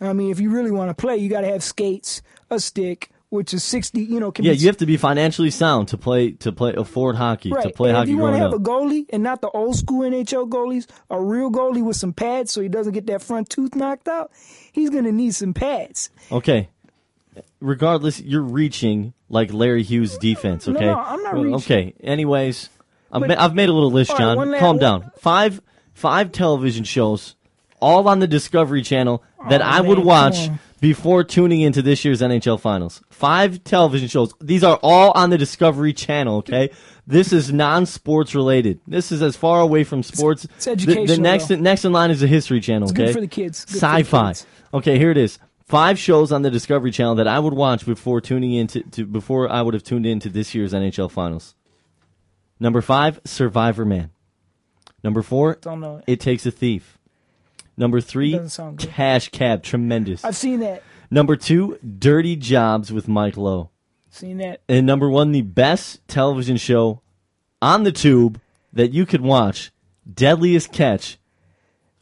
Speaker 2: I mean, if you really want to play, you got to have skates, a stick, which is sixty. You know, can
Speaker 1: Yeah,
Speaker 2: be
Speaker 1: you have to be financially sound to play to play afford hockey
Speaker 2: Right.
Speaker 1: to play
Speaker 2: and
Speaker 1: hockey
Speaker 2: if you want to have
Speaker 1: up.
Speaker 2: a goalie and not the old school NHL goalies, a real goalie with some pads so he doesn't get that front tooth knocked out, he's going to need some pads.
Speaker 1: Okay. Regardless, you're reaching like Larry Hughes defense. Okay.
Speaker 2: no, I'm not reaching.
Speaker 1: Okay. Anyways, ma- I've made a little list,
Speaker 2: right,
Speaker 1: John. Calm down. Five five television shows, all on the Discovery Channel oh, that
Speaker 2: Oh,
Speaker 1: I would watch. Before tuning into this year's NHL Finals. Five television shows. These are all on the Discovery Channel. Okay. This is non-sports related. This is as far away from sports.
Speaker 2: it's
Speaker 1: The- The, next
Speaker 2: though.
Speaker 1: next in line is the History Channel.
Speaker 2: It's
Speaker 1: okay.
Speaker 2: good for the kids. The
Speaker 1: Sci-fi. Okay, here it is. Five shows on the Discovery Channel that I would watch before tuning into to, before I would have tuned into this year's NHL Finals. Number five, Survivor Man. Number four,
Speaker 2: Don't know it.
Speaker 1: It Takes a Thief. Number three,
Speaker 2: Doesn't sound good.
Speaker 1: Cash Cab, tremendous.
Speaker 2: I've seen that.
Speaker 1: Number two, Dirty Jobs with Mike Rowe.
Speaker 2: Seen that.
Speaker 1: And number one, the best television show on the tube that you could watch, Deadliest Catch,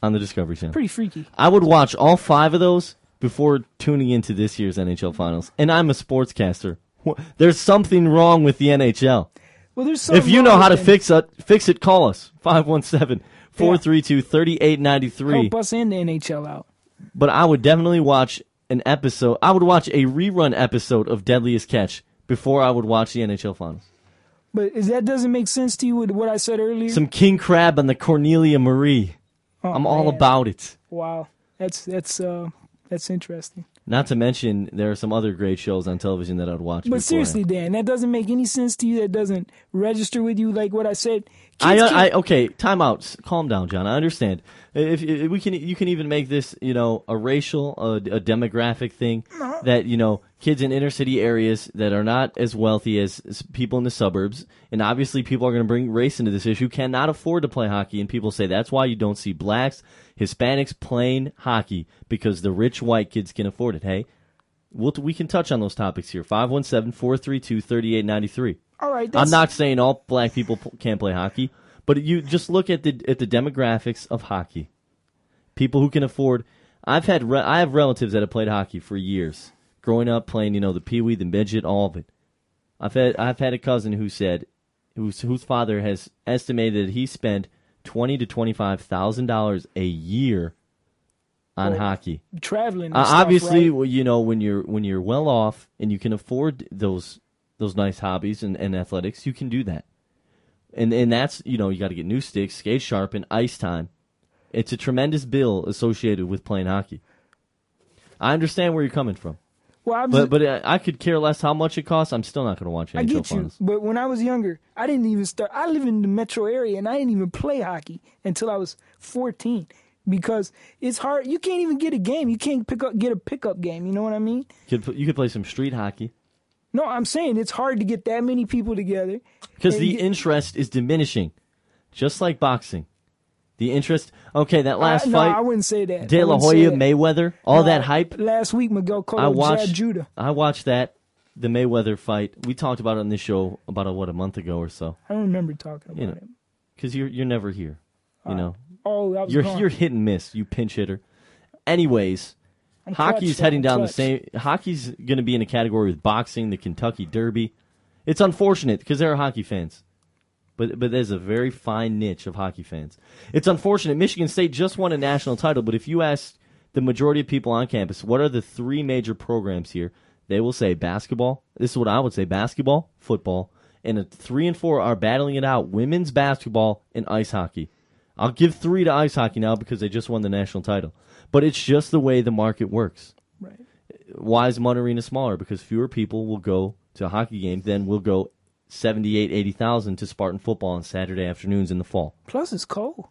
Speaker 1: on the Discovery Channel.
Speaker 2: Pretty freaky.
Speaker 1: I would watch all five of those before tuning into this year's NHL Finals. And I'm a sportscaster. Wh- There's something wrong with the NHL.
Speaker 2: Well, there's
Speaker 1: If you know how to fix it, fix it, call us. 517-432-3893.
Speaker 2: help us and the NHL out.
Speaker 1: But I would definitely watch an episode. I would watch a rerun episode of Deadliest Catch before I would watch the NHL Finals.
Speaker 2: But is that doesn't make sense to you with what I said earlier?
Speaker 1: Some King Crab on the Cornelia Marie.
Speaker 2: Oh,
Speaker 1: I'm all
Speaker 2: man.
Speaker 1: about it.
Speaker 2: Wow, that's that's uh that's interesting.
Speaker 1: Not to mention, there are some other great shows on television that I'd watch.
Speaker 2: But
Speaker 1: beforehand.
Speaker 2: seriously, Dan, that doesn't make any sense to you. That doesn't register with you, like what I said.
Speaker 1: I,
Speaker 2: Kids
Speaker 1: uh,
Speaker 2: I
Speaker 1: okay. Time out. Calm down, John. I understand. If, if we can, you can even make this, you know, a racial, a, a demographic thing. That you know, kids in inner city areas that are not as wealthy as, as people in the suburbs, and obviously people are going to bring race into this issue. Cannot afford to play hockey, and people say that's why you don't see blacks, Hispanics playing hockey because the rich white kids can afford it. Hey, we'll, we can touch on those topics here. 517-432-3893.
Speaker 2: All right,
Speaker 1: I'm not saying all black people p- can't play hockey, but you just look at the at the demographics of hockey. People who can afford. I've had re- I have relatives that have played hockey for years, growing up playing. You know the pee wee, the midget, all of it. I've had I've had a cousin who said, whose whose father has estimated that he spent twenty to twenty five thousand dollars a year on
Speaker 2: Well,
Speaker 1: hockey.
Speaker 2: traveling.
Speaker 1: Uh,
Speaker 2: stuff,
Speaker 1: obviously,
Speaker 2: right?
Speaker 1: well, you know when you're when you're well off and you can afford those those nice hobbies and, and athletics, you can do that. And and that's you know you got to get new sticks, skate sharp, and ice time. It's a tremendous bill associated with playing hockey. I understand where you're coming from,
Speaker 2: Well, I was,
Speaker 1: but but I, I could care less how much it costs. I'm still not going to watch NHL
Speaker 2: I get you,
Speaker 1: finals.
Speaker 2: but when I was younger, I didn't even start. I live in the metro area, and I didn't even play hockey until I was 14 because it's hard. You can't even get a game. You can't pick up get a pickup game. You know what I mean?
Speaker 1: You could you could play some street hockey
Speaker 2: No, I'm saying it's hard to get that many people together.
Speaker 1: because the
Speaker 2: get-
Speaker 1: interest is diminishing, just like boxing. The interest. Okay, that last
Speaker 2: I, no,
Speaker 1: fight.
Speaker 2: I wouldn't say that.
Speaker 1: De La Hoya. Mayweather, all
Speaker 2: No,
Speaker 1: that hype.
Speaker 2: Last week, Miguel Cotto
Speaker 1: I watched.
Speaker 2: Zab Judah.
Speaker 1: I watched that the Mayweather fight. We talked about it on this show about a, what a month ago or so.
Speaker 2: I don't remember talking about
Speaker 1: You know,
Speaker 2: it.
Speaker 1: because you're you're never here. You know,
Speaker 2: Oh, that was
Speaker 1: you're
Speaker 2: gone.
Speaker 1: you're hit and miss. You pinch hitter. Anyways,
Speaker 2: I'm
Speaker 1: hockey's heading down
Speaker 2: clutch.
Speaker 1: the same. Hockey's going to be in a category with boxing, the Kentucky Derby. It's unfortunate because there are hockey fans, but but there's a very fine niche of hockey fans. It's unfortunate. Michigan State just won a national title, but if you ask the majority of people on campus, what are the three major programs here? They will say basketball. This is what I would say: basketball, football, and a three and four are battling it out: women's basketball and ice hockey. I'll give three to ice hockey now because they just won the national title. But it's just the way the market works.
Speaker 2: Right.
Speaker 1: Why is Munn Arena smaller? Because fewer people will go to a hockey game than will go 78, 80,000 to Spartan football on Saturday afternoons in the fall.
Speaker 2: Plus, it's cold.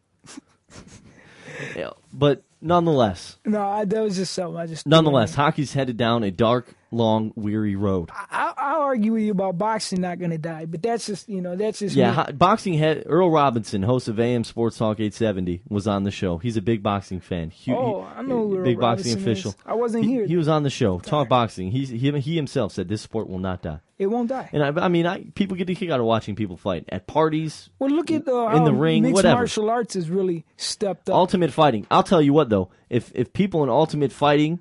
Speaker 1: Yeah, but nonetheless,
Speaker 2: No, I, that was just something I just.
Speaker 1: nonetheless, hockey's headed down a dark long, weary road.
Speaker 2: I, I'll argue with you about boxing not going to die, but that's just you know that's just
Speaker 1: Yeah, ho- boxing head Earl Robinson, host of AM Sports Talk 870, was on the show. He's a big boxing fan. Hu-
Speaker 2: Oh, I know who Earl
Speaker 1: big boxing
Speaker 2: Robinson is.
Speaker 1: official.
Speaker 2: I wasn't
Speaker 1: he,
Speaker 2: here
Speaker 1: He was on the show. Talk boxing. He's he, he himself said this sport will not die.
Speaker 2: It won't die.
Speaker 1: And I, I mean, I, people get a kick out of watching people fight at parties,
Speaker 2: Well, look at uh,
Speaker 1: in the
Speaker 2: how
Speaker 1: ring,
Speaker 2: mixed
Speaker 1: whatever.
Speaker 2: martial arts has really stepped up.
Speaker 1: Ultimate Fighting. I'll tell you what though, if if people in Ultimate Fighting,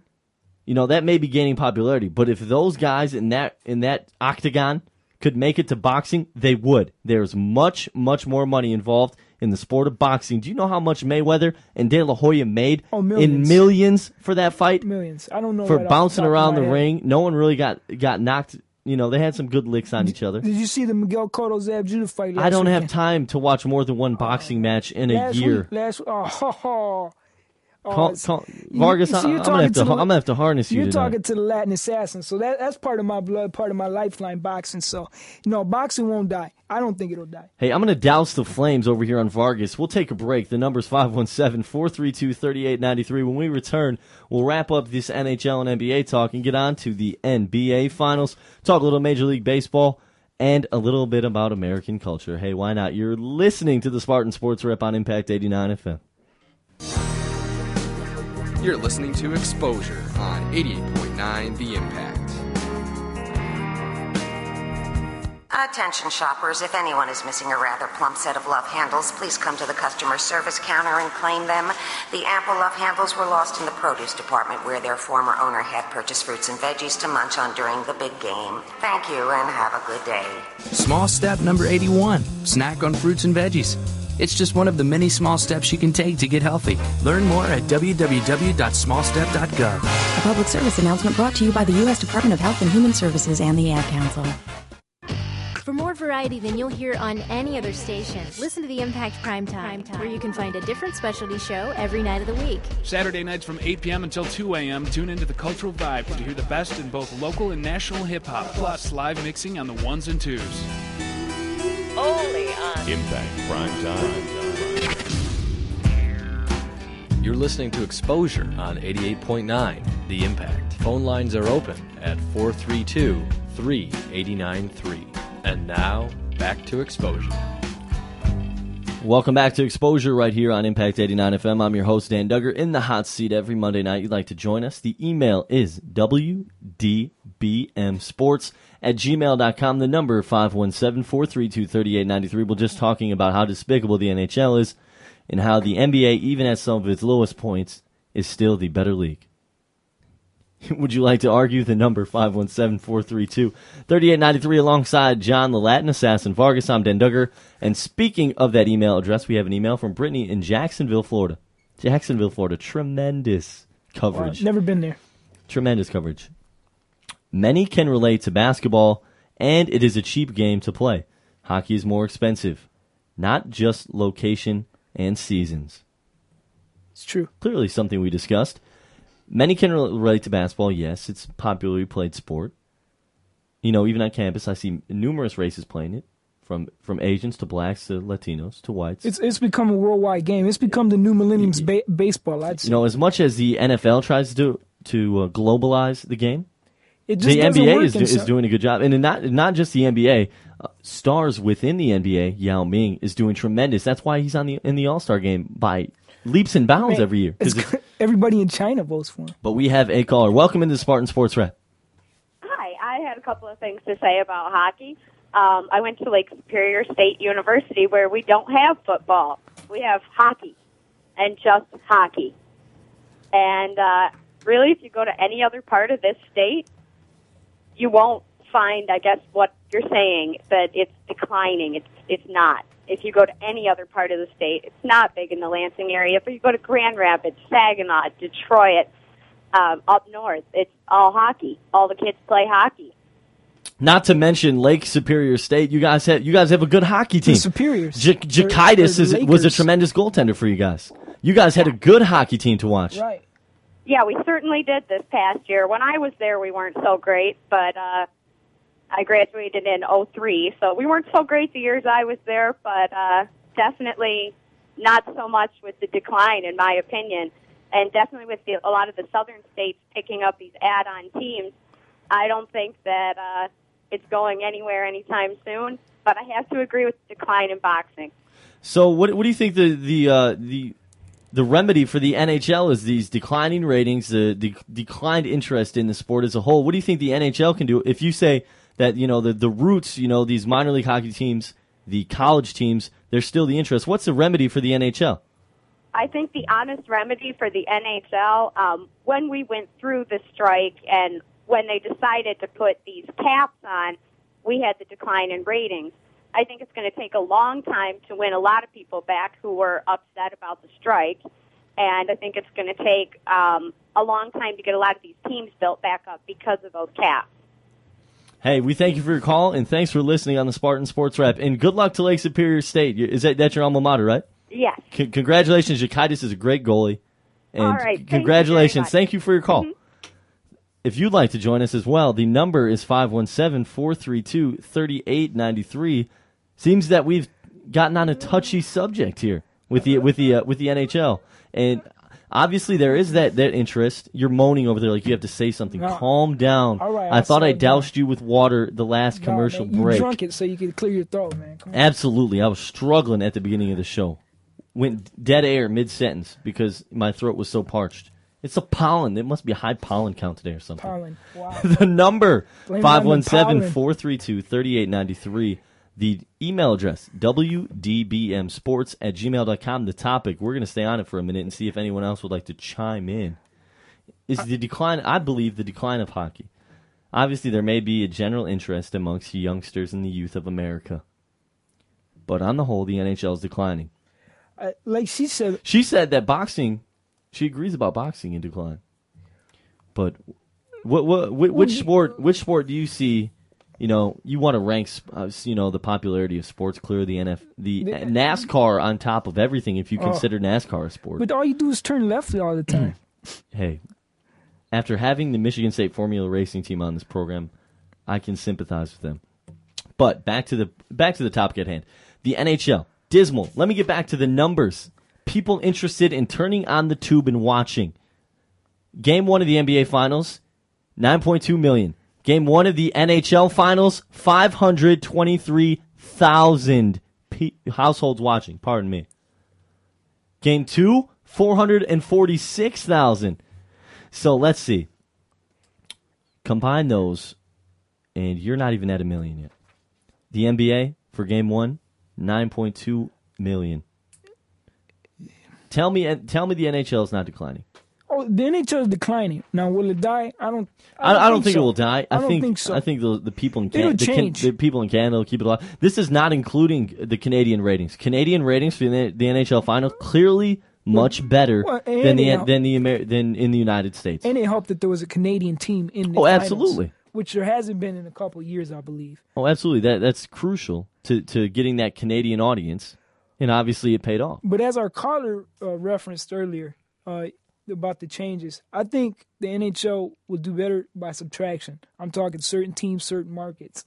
Speaker 1: you know, that may be gaining popularity, but if those guys in that in that octagon could make it to boxing, they would. There's much much more money involved in the sport of boxing. Do you know how much Mayweather and De La Hoya made
Speaker 2: Oh,
Speaker 1: in
Speaker 2: millions.
Speaker 1: millions for that fight?
Speaker 2: Millions. I don't know
Speaker 1: For
Speaker 2: right
Speaker 1: bouncing around the
Speaker 2: head.
Speaker 1: ring, no one really got got knocked. You know, they had some good licks on each other.
Speaker 2: Did you see the Miguel Cotto Zab Judah fight? Last
Speaker 1: I don't have time to watch more than one boxing oh. match in a
Speaker 2: last
Speaker 1: year.
Speaker 2: Week, last oh, ho, ho. Oh,
Speaker 1: Call, call, Vargas,
Speaker 2: you see,
Speaker 1: I'm, gonna have to,
Speaker 2: to
Speaker 1: I'm gonna have to harness you
Speaker 2: You're
Speaker 1: tonight.
Speaker 2: talking to the Latin assassin, so that that's part of my blood, part of my lifeline. Boxing, so you know, boxing won't die. I don't think it'll die.
Speaker 1: Hey, I'm going to douse the flames over here on Vargas. We'll take a break. The number's 517 432 3893. When we return, we'll wrap up this NHL and NBA talk and get on to the NBA Finals. Talk a little Major League Baseball and a little bit about American culture. Hey, why not? You're listening to the Spartan Sports Wrap on Impact 89 FM.
Speaker 10: You're listening to Exposure on 88.9 The Impact.
Speaker 11: Attention shoppers, if anyone is missing a rather plump set of love handles, please come to the customer service counter and claim them. The ample love handles were lost in the produce department where their former owner had purchased fruits and veggies to munch on during the big game. Thank you and have a good day.
Speaker 5: Small step number 81 snack on fruits and veggies. It's just one of the many small steps you can take to get healthy. Learn more at www.smallstep.gov.
Speaker 12: A public service announcement brought to you by the U.S. Department of Health and Human Services and the Ad Council.
Speaker 6: For more variety than you'll hear on any other station, listen to the Impact Prime Time, where you can find a different specialty show every night of the week.
Speaker 7: Saturday nights from 8 p.m. until 2 a.m. Tune into the Cultural Vibe to hear the best in both local and national hip hop, plus live mixing on the ones and twos.
Speaker 8: Only on Impact Prime Time.
Speaker 9: You're listening to Exposure on 88.9 The Impact. Phone lines are open at 432 3893. And now, back to Exposure.
Speaker 1: Welcome back to Exposure right here on Impact 89 FM. I'm your host, Dan Duggar, in the hot seat every Monday night. You'd like to join us. The email is WDBMSports at gmail.com. The number 517 432 3893. We're just talking about how despicable the NHL is and how the NBA, even at some of its lowest points, is still the better league. Would you like to argue the number 517-432-3893 alongside John the Latin Assassin Vargas? I'm Dan Duggar. And speaking of that email address, we have an email from Brittany in Jacksonville, Florida. Jacksonville, Florida. Tremendous coverage.
Speaker 2: Never been there.
Speaker 1: Tremendous coverage. Many can relate to basketball, and it is a cheap game to play. Hockey is more expensive. Not just location and seasons.
Speaker 2: It's true.
Speaker 1: Clearly something we discussed. Many can rel- relate to basketball. Yes, it's a popularly played sport. You know, even on campus, I see numerous races playing it, from from Asians to blacks to Latinos to whites.
Speaker 2: It's it's become a worldwide game. It's become the new millennium's ba- baseball. I'd say.
Speaker 1: you know, as much as the NFL tries to do, to uh, globalize the game,
Speaker 2: It just
Speaker 1: the NBA
Speaker 2: work
Speaker 1: is, do, is
Speaker 2: some-
Speaker 1: doing a good job, and not not just the NBA. Uh, stars within the NBA, Yao Ming is doing tremendous. That's why he's on the in the All Star game by leaps and bounds
Speaker 2: Man,
Speaker 1: every year. 'Cause
Speaker 2: it's-
Speaker 1: it's-
Speaker 2: everybody in China votes for him.
Speaker 1: but we have a caller. Welcome into Spartan Sports Wrap.
Speaker 13: Hi, I had a couple of things to say about hockey. Um, I went to Lake Superior State University where we don't have football. We have hockey and just hockey. And uh, really, if you go to any other part of this state, you won't find, I guess, what you're saying but it's declining. It's it's not. If you go to any other part of the state, it's not big in the Lansing area. If you go to Grand Rapids, Saginaw, Detroit, um, up north, it's all hockey. All the kids play hockey.
Speaker 1: Not to mention Lake Superior State. You guys have you guys have a good hockey team.
Speaker 2: The Superiors.
Speaker 1: J- Jakaitis
Speaker 2: Or- or
Speaker 1: is, was a tremendous goaltender for you guys. You guys had a good hockey team to watch.
Speaker 2: Right.
Speaker 13: Yeah, we certainly did this past year. When I was there, we weren't so great, but uh, I graduated in '03, so we weren't so great the years I was there, but uh, definitely not so much with the decline, in my opinion, and definitely with the, a lot of the southern states picking up these add-on teams. I don't think that uh, it's going anywhere anytime soon. But I have to agree with the decline in boxing.
Speaker 1: So what what do you think the the uh, the the remedy for the NHL is these declining ratings, the, declined interest in the sport as a whole. What do you think the NHL can do if you say that you know the the roots, you know these minor league hockey teams, the college teams, there's still the interest. What's the remedy for the NHL?
Speaker 13: I think the honest remedy for the NHL, um, when we went through the strike and when they decided to put these caps on, we had the decline in ratings. I think it's going to take a long time to win a lot of people back who were upset about the strike. And I think it's going to take um, a long time to get a lot of these teams built back up because of those caps.
Speaker 1: Hey, we thank you for your call and thanks for listening on the Spartan Sports Wrap. And good luck to Lake Superior State. Is that that's your alma mater, right?
Speaker 13: Yes.
Speaker 1: C- congratulations, Jakaitis is a great goalie. And
Speaker 13: All right. Thank
Speaker 1: congratulations.
Speaker 13: much.
Speaker 1: Thank you for your call. If you'd like to join us as well, the number is 517 432 3893. Seems that we've gotten on a touchy subject here with the with the uh, with the NHL. And obviously there is that that interest. You're moaning over there like you have to say something.
Speaker 2: No.
Speaker 1: Calm down.
Speaker 2: All right,
Speaker 1: I thought I doused you with water the last commercial
Speaker 2: Nah, man,
Speaker 1: break.
Speaker 2: You drunk it so you could clear your throat, man.
Speaker 1: Absolutely. I was struggling at the beginning of the show. Went dead air mid sentence because my throat was so parched. It's a pollen. It must be a high pollen count today or something.
Speaker 2: Pollen. Wow.
Speaker 1: the number
Speaker 2: Blame it on the
Speaker 1: 517
Speaker 2: pollen.
Speaker 1: 432 3893. The email address wdbmsports at gmail.com. The topic, we're going to stay on it for a minute and see if anyone else would like to chime in. Is the decline, I believe, the decline of hockey. Obviously, there may be a general interest amongst youngsters and the youth of America. But on the whole, the NHL is declining.
Speaker 2: Uh, like she said,
Speaker 1: She said that boxing, she agrees about boxing in decline. But what, what, which, which sport, which sport do you see? You know, you want to rank, uh, you know, the popularity of sports clear the NF, the
Speaker 2: The-
Speaker 1: NASCAR on top of everything. If you
Speaker 2: Oh.
Speaker 1: consider NASCAR a sport,
Speaker 2: but all you do is turn left all the time.
Speaker 1: hey, after having the Michigan State Formula Racing team on this program, I can sympathize with them. But back to the back to the topic at hand. The NHL, dismal. Let me get back to the numbers. People interested in turning on the tube and watching. Game 1 of the NBA Finals, 9.2 million. Game 1 of the NHL Finals, 523,000 pe- households watching, pardon me. Game 2, 446,000. So let's see. Combine those, and you're not even at a million yet. The NBA for game one, 9.2 million. Tell me, tell me the NHL is not declining.
Speaker 2: Oh, the NHL is declining. Now, will it die? I don't.
Speaker 1: I, I don't think,
Speaker 2: so.
Speaker 1: it will die. I,
Speaker 2: I don't
Speaker 1: think,
Speaker 2: think so.
Speaker 1: I think the the people in Canada, the, Can- the people in Canada will keep it alive. This is not including the Canadian ratings. Canadian ratings for the, the NHL final clearly much better
Speaker 2: well,
Speaker 1: than the
Speaker 2: anyhow-
Speaker 1: than the Amer- than in the United States.
Speaker 2: And it helped that there was a Canadian team in the
Speaker 1: Oh,
Speaker 2: finals,
Speaker 1: absolutely.
Speaker 2: which there hasn't been in a couple of years, I believe.
Speaker 1: Oh, absolutely. That that's crucial to to getting that Canadian audience, and obviously it paid off.
Speaker 2: But as our caller uh, referenced earlier uh, about the changes, I think the NHL will do better by subtraction. I'm talking certain teams, certain markets.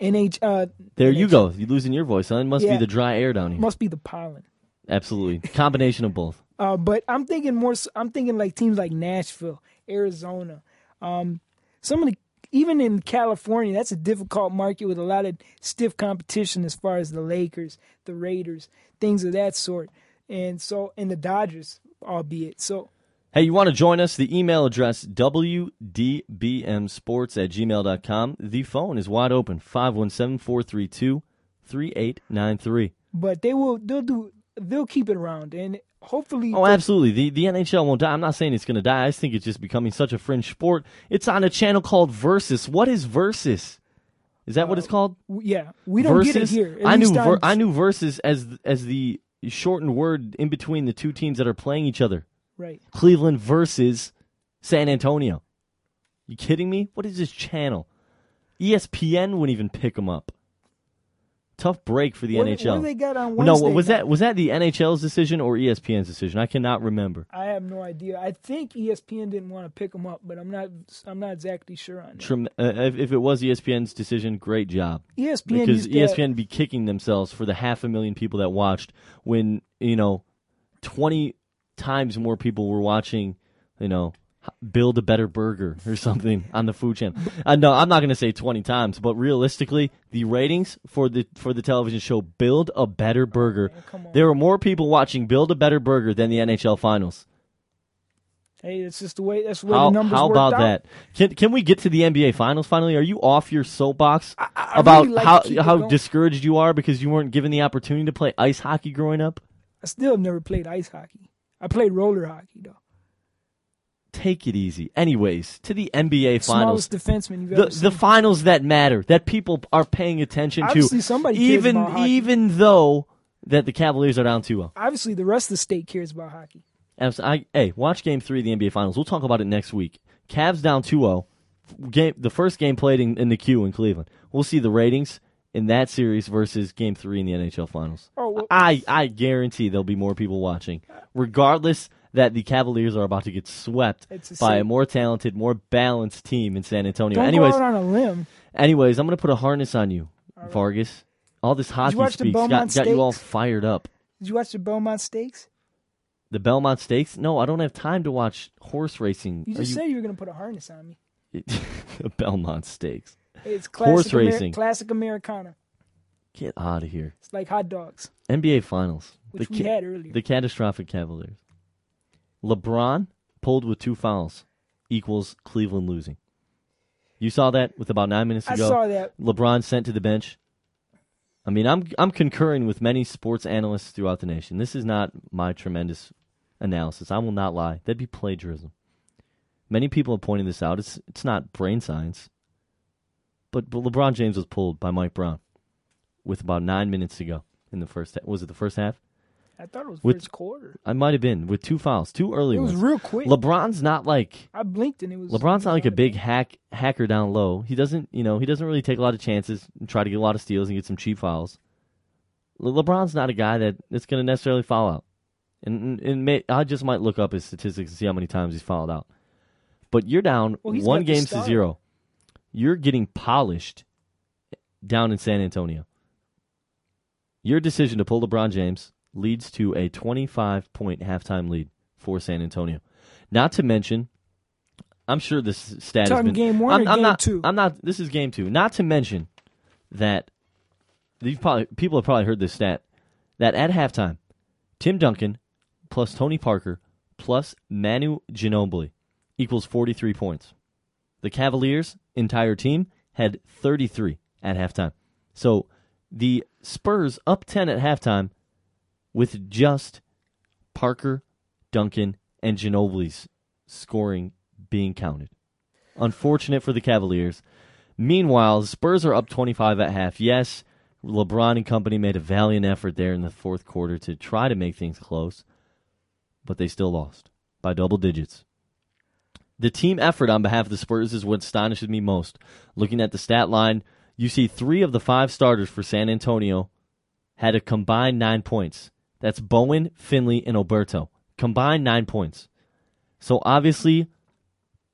Speaker 2: NH, uh,
Speaker 1: There you go. You're losing your voice. Huh? It must
Speaker 2: Yeah.
Speaker 1: be the dry air down here.
Speaker 2: must be the pollen.
Speaker 1: Absolutely, combination of both.
Speaker 2: Uh, but I'm thinking more. I'm thinking like teams like Nashville, Arizona, um, some of the even in California. That's a difficult market with a lot of stiff competition as far as the Lakers, the Raiders, things of that sort, and so and the Dodgers, albeit so.
Speaker 1: Hey, you want to join us? The email address wdbmsports at gmail.com. The phone is wide open 517 432 3893.
Speaker 2: But they will. They'll do. They'll keep it around, and hopefully.
Speaker 1: Oh, absolutely. The the NHL won't die. I'm not saying it's going to die. I just think it's just becoming such a fringe sport. It's on a channel called Versus. What is Versus? Is that what it's uh, called?
Speaker 2: Yeah, we don't get it here.
Speaker 1: I knew ver- I knew Versus as as the shortened word in between the two teams that are playing each other.
Speaker 2: Right.
Speaker 1: Cleveland versus San Antonio. You kidding me? What is this channel? ESPN wouldn't even pick them up. Tough break for the
Speaker 2: What-
Speaker 1: NHL.
Speaker 2: what do they got on
Speaker 1: no, was that was that the NHL's decision or ESPN's decision? I cannot remember.
Speaker 2: I have no idea. I think ESPN didn't want to pick them up, but I'm not. I'm not exactly sure on that.
Speaker 1: Trem- uh, if, if it was ESPN's decision, great job.
Speaker 2: ESPN
Speaker 1: because ESPN be kicking themselves for the half a million people that watched when you know twenty times more people were watching you know build a better burger or something on the food channel. Uh, no, I'm not going to say 20 times, but realistically, the ratings for the for the television show Build a Better Burger, there were more people watching Build a Better Burger than the NHL Finals.
Speaker 2: Hey, it's just the way. That's the way
Speaker 1: How,
Speaker 2: the numbers
Speaker 1: how about
Speaker 2: out.
Speaker 1: that? Can can we get to the NBA Finals finally? Are you off your soapbox
Speaker 2: I
Speaker 1: about
Speaker 2: really like
Speaker 1: how
Speaker 2: to keep it
Speaker 1: how discouraged you are because you weren't given the opportunity to play ice hockey growing up?
Speaker 2: I still have never played ice hockey. I played roller hockey though.
Speaker 1: Take it easy. Anyways, to the NBA Finals.
Speaker 2: Smallest defenseman you've
Speaker 1: the,
Speaker 2: ever seen.
Speaker 1: the finals that matter that people are paying attention
Speaker 2: Obviously
Speaker 1: to
Speaker 2: somebody cares
Speaker 1: even
Speaker 2: about hockey.
Speaker 1: even though that the Cavaliers are down 2-0.
Speaker 2: Obviously, the rest of the state cares about hockey.
Speaker 1: I, hey, watch game 3 of the NBA Finals. We'll talk about it next week. Cavs down 2-0. Game the first game played in, in the Q in Cleveland. We'll see the ratings in that series versus game 3 in the NHL Finals.
Speaker 2: Oh, well-
Speaker 1: I I guarantee there'll be more people watching regardless that the Cavaliers are about to get swept
Speaker 2: a
Speaker 1: by a more talented, more balanced team in San Antonio.
Speaker 2: Don't
Speaker 1: Anyways,
Speaker 2: go out on a limb.
Speaker 1: Anyways, I'm going to put a harness on you, Vargas. All this hockey speaks got, got you all fired up.
Speaker 2: Did you watch the Belmont Stakes?
Speaker 1: The Belmont Stakes? No, I don't have time to watch horse racing.
Speaker 2: You just said you were going to put a harness on me.
Speaker 1: the Belmont Stakes.
Speaker 2: It's classic
Speaker 1: horse racing.
Speaker 2: classic Americana.
Speaker 1: Get out of here.
Speaker 2: It's like hot dogs.
Speaker 1: NBA Finals.
Speaker 2: Which
Speaker 1: the
Speaker 2: we had earlier.
Speaker 1: The catastrophic Cavaliers. LeBron pulled with two fouls equals Cleveland losing. You saw that with about nine minutes ago.
Speaker 2: I saw that.
Speaker 1: LeBron sent to the bench. I mean, I'm I'm concurring with many sports analysts throughout the nation. This is not my tremendous analysis. I will not lie. That'd be plagiarism. Many people have pointed this out. It's it's not brain science. But, but LeBron James was pulled by Mike Brown with about nine minutes to go in the first. Was it the first half?
Speaker 2: I thought it was
Speaker 1: With-
Speaker 2: first quarter.
Speaker 1: I might have been with two fouls, two early
Speaker 2: It was
Speaker 1: ones.
Speaker 2: real quick.
Speaker 1: LeBron's not like
Speaker 2: I blinked and it was.
Speaker 1: LeBron's not like a big hack hacker down low. He doesn't, you know, he doesn't really take a lot of chances and try to get a lot of steals and get some cheap fouls. Le- LeBron's not a guy that that's going to necessarily foul out. And, and, may, I just might look up his statistics and see how many times he's fouled out. But you're down
Speaker 2: Well,
Speaker 1: one game to zero. You're getting polished down in San Antonio. Your decision to pull LeBron James leads to a 25 point halftime lead for San Antonio. Not to mention, I'm sure this stat has been
Speaker 2: game one
Speaker 1: I'm,
Speaker 2: or
Speaker 1: I'm
Speaker 2: game
Speaker 1: not,
Speaker 2: two?
Speaker 1: I'm not. This is game two. Not to mention that these probably people have probably heard this stat that at halftime, Tim Duncan plus Tony Parker plus Manu Ginobili equals 43 points. The Cavaliers' entire team had 33 at halftime. So the Spurs up 10 at halftime with just Parker, Duncan, and Ginobili's scoring being counted. Unfortunate for the Cavaliers. Meanwhile, the Spurs are up 25 at half. Yes, LeBron and company made a valiant effort there in the fourth quarter to try to make things close, but they still lost by double digits. The team effort on behalf of the Spurs is what astonishes me most. Looking at the stat line, you see three of the five starters for San Antonio had a combined nine points. That's Bowen, Finley, and Oberto. Combined nine points. So obviously,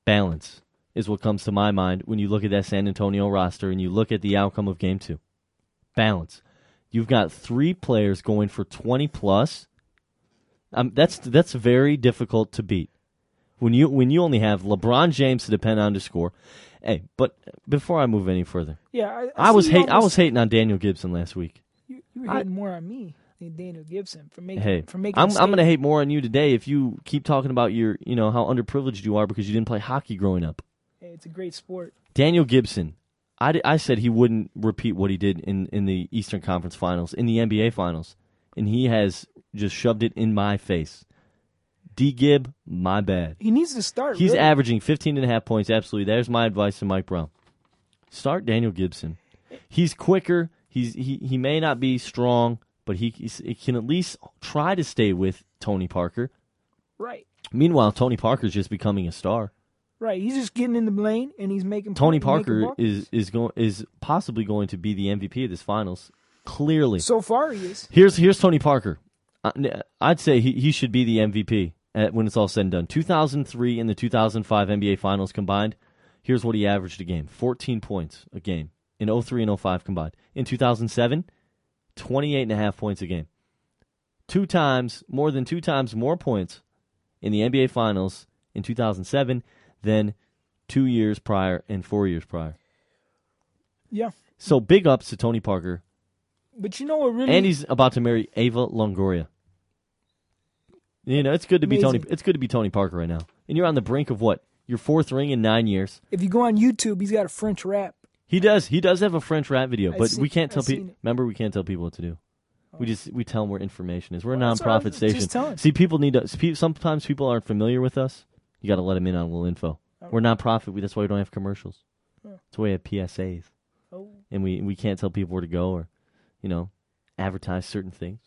Speaker 1: balance is what comes to my mind when you look at that San Antonio roster and you look at the outcome of game two. Balance. You've got three players going for 20 plus. Um, that's that's very difficult to beat. When you when you only have LeBron James to depend on to score. Hey, but before I move any further,
Speaker 2: Yeah, I,
Speaker 1: I, was
Speaker 2: see you
Speaker 1: hate I was hating on Daniel Gibson last week.
Speaker 2: You, you were hating more on me than Daniel Gibson for making
Speaker 1: Hey,
Speaker 2: for making.
Speaker 1: I'm I'm gonna hate more on you today if you keep talking about your you know how underprivileged you are because you didn't play hockey growing up.
Speaker 2: Hey, it's a great sport.
Speaker 1: Daniel Gibson, I, I said he wouldn't repeat what he did in, in the Eastern Conference Finals, in the NBA Finals, and he has just shoved it in my face. D Gib, my bad.
Speaker 2: He needs to start.
Speaker 1: He's
Speaker 2: really.
Speaker 1: averaging 15 and a half points. Absolutely. There's my advice to Mike Brown. Start Daniel Gibson. He's quicker. He's he, he may not be strong, but he, he can at least try to stay with Tony Parker.
Speaker 2: right.
Speaker 1: Meanwhile, Tony Parker's just becoming a star.
Speaker 2: Right. He's just getting in the lane and he's making.
Speaker 1: Tony Parker is is going is possibly going to be the MVP of this finals. Clearly,
Speaker 2: So far, he is.
Speaker 1: here's here's Tony Parker. I- I'd say he, he should be the MVP at, when it's all said and done. 2003 and the 2005 NBA Finals combined. Here's what he averaged a game: 14 points a game in 03 and 05 combined. In 2007, 28 and a half points a game. Two times more than two times more points in the NBA Finals in 2007 than two years prior and four years prior.
Speaker 2: Yeah.
Speaker 1: So big ups to Tony Parker.
Speaker 2: But you know what really
Speaker 1: And he's about to marry Ava Longoria. You know, it's good to be Tony. It's good to be Tony Parker right now. And you're on the brink of what? Your fourth ring in nine years.
Speaker 2: if you go on YouTube, he's got a French rap.
Speaker 1: He does. He does have a French rap video, but
Speaker 2: see-
Speaker 1: we can't tell
Speaker 2: seen
Speaker 1: people.
Speaker 2: it. Oh.
Speaker 1: Remember, we can't tell people what to do. We oh. just we tell them where information is. We're a
Speaker 2: Well, that's what I
Speaker 1: nonprofit
Speaker 2: was
Speaker 1: station.
Speaker 2: just telling.
Speaker 1: See, people need to. Sometimes people aren't familiar with us. You got to let them in on a little info. Oh. We're nonprofit. We, that's why we don't have commercials.
Speaker 2: Oh.
Speaker 1: That's why we have PSAs.
Speaker 2: Oh.
Speaker 1: And we we can't tell people where to go or, you know, advertise certain things.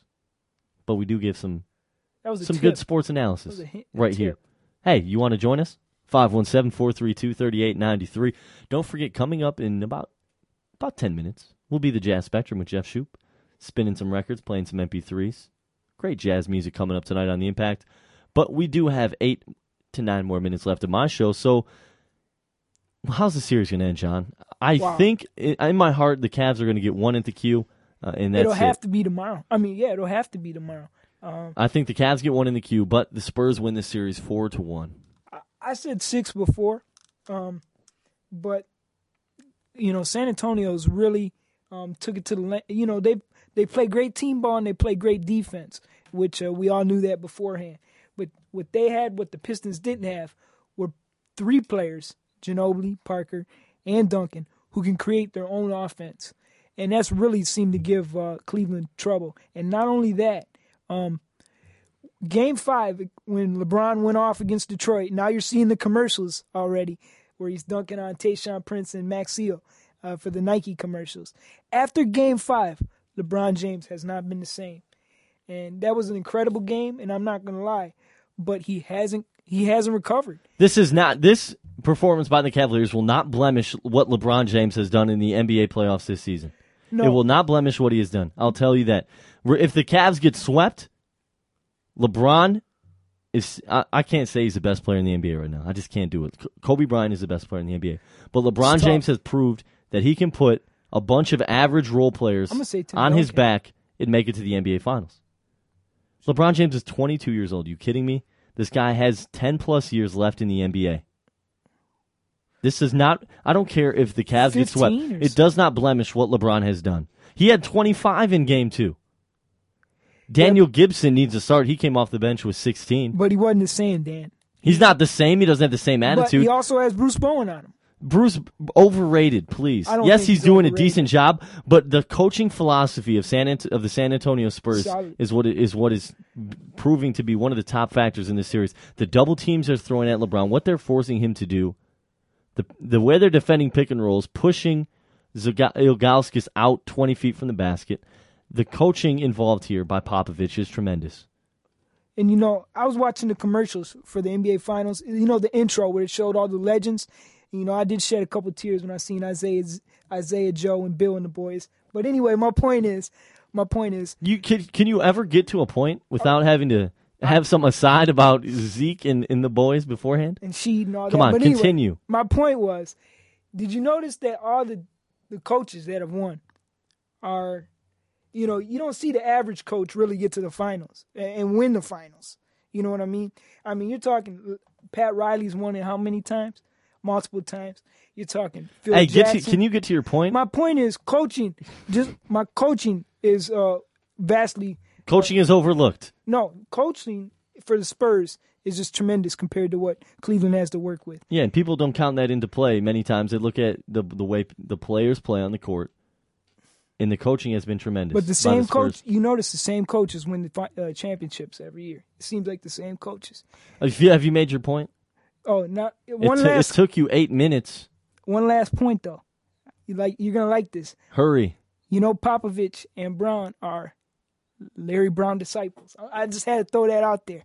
Speaker 1: But we do give some
Speaker 2: That was a
Speaker 1: some
Speaker 2: tip.
Speaker 1: good sports
Speaker 2: That
Speaker 1: analysis
Speaker 2: was a hint- a
Speaker 1: right
Speaker 2: tip.
Speaker 1: here. Hey, you want to join us? 517-432-3893. Don't forget, coming up in about about 10 minutes, we'll be the Jazz Spectrum with Jeff Shoop, spinning some records, playing some MP3s. Great jazz music coming up tonight on The Impact. But we do have eight to nine more minutes left of my show, so how's the series going to end, John? I
Speaker 2: Wow.
Speaker 1: think, in my heart, the Cavs are going to get one at the Q, uh, and that's
Speaker 2: it'll have
Speaker 1: it.
Speaker 2: to be tomorrow. I mean, yeah, it'll have to be tomorrow. Um,
Speaker 1: I think the Cavs get one in the Q, but the Spurs win the series 4 to 1.
Speaker 2: I said six before, um, but you know, San Antonio's really um, took it to the. You know, they they play great team ball and they play great defense, which uh, we all knew that beforehand. But what they had, what the Pistons didn't have, were three players: Ginobili, Parker, and Duncan, who can create their own offense, and that's really seemed to give uh, Cleveland trouble. And not only that, um, Game five, when LeBron went off against Detroit, now you're seeing the commercials already where he's dunking on Tayshaun Prince and Max Seal uh, for the Nike commercials. After game five, LeBron James has not been the same. And that was an incredible game, and I'm not going to lie, but he hasn't he hasn't recovered.
Speaker 1: This is not this performance by the Cavaliers will not blemish what LeBron James has done in the NBA playoffs this season.
Speaker 2: No.
Speaker 1: It will not blemish what he has done. I'll tell you that. If the Cavs get swept, LeBron is I, I can't say he's the best player in the NBA right now. I just can't do it. Kobe Bryant is the best player in the NBA. But LeBron. James has proved that he can put a bunch of average role players
Speaker 2: I'm gonna say Tim
Speaker 1: on his back and make it to the NBA finals. LeBron James is 22 years old. You kidding me? This guy has 10 plus years left in the NBA. This is not. I don't care if the Cavs get swept. It does not blemish what LeBron has done. He had 25 in game two. Daniel Gibson needs a start. He came off the bench with 16.
Speaker 2: But he wasn't the same, Dan.
Speaker 1: He's not the same. He doesn't have the same
Speaker 2: But
Speaker 1: attitude.
Speaker 2: he also has Bruce Bowen on him.
Speaker 1: Bruce overrated, please.
Speaker 2: I don't
Speaker 1: Yes, he's
Speaker 2: he's
Speaker 1: doing a decent job, but the coaching philosophy of San Ant- of the San Antonio Spurs
Speaker 2: Solid.
Speaker 1: is what is what is proving to be one of the top factors in this series. The double teams they're throwing at LeBron, what they're forcing him to do, the the way they're defending pick and rolls, pushing Ilgauskas out twenty feet from the basket. The coaching involved here by Popovich is tremendous.
Speaker 2: And you know, I was watching the commercials for the NBA Finals. You know, the intro where it showed all the legends. You know, I did shed a couple tears when I seen Isiah, Isiah Joe, and Bill and the boys. But anyway, my point is, my point is,
Speaker 1: You can can you ever get to a point without having to have some aside about Zeke and, and the boys beforehand?
Speaker 2: and she and all
Speaker 1: Come
Speaker 2: that.
Speaker 1: on,
Speaker 2: but anyway,
Speaker 1: continue.
Speaker 2: my point was, did you notice that all the the coaches that have won are, you know, you don't see the average coach really get to the finals and, and win the finals. You know what I mean? I mean, you're talking Pat Riley's won it how many times? Multiple times. You're talking Phil
Speaker 1: hey, get to,
Speaker 2: Jackson.
Speaker 1: can you get to your point?
Speaker 2: My point is coaching. Just my coaching is uh vastly
Speaker 1: Coaching is overlooked.
Speaker 2: no coaching for the Spurs is just tremendous compared to what Cleveland has to work with.
Speaker 1: Yeah, and people don't count that into play. Many times they look at the the way the players play on the court, and the coaching has been tremendous.
Speaker 2: But the same coach, you notice the same coaches win the uh, championships every year. It seems like the same coaches.
Speaker 1: Have you, have you made your point?
Speaker 2: Oh, not
Speaker 1: It,
Speaker 2: one
Speaker 1: took- it
Speaker 2: last
Speaker 1: took you eight minutes.
Speaker 2: one last point though. You like you're gonna like this.
Speaker 1: Hurry.
Speaker 2: You know Popovich and Brown are Larry Brown disciples. I I just had to throw that out there.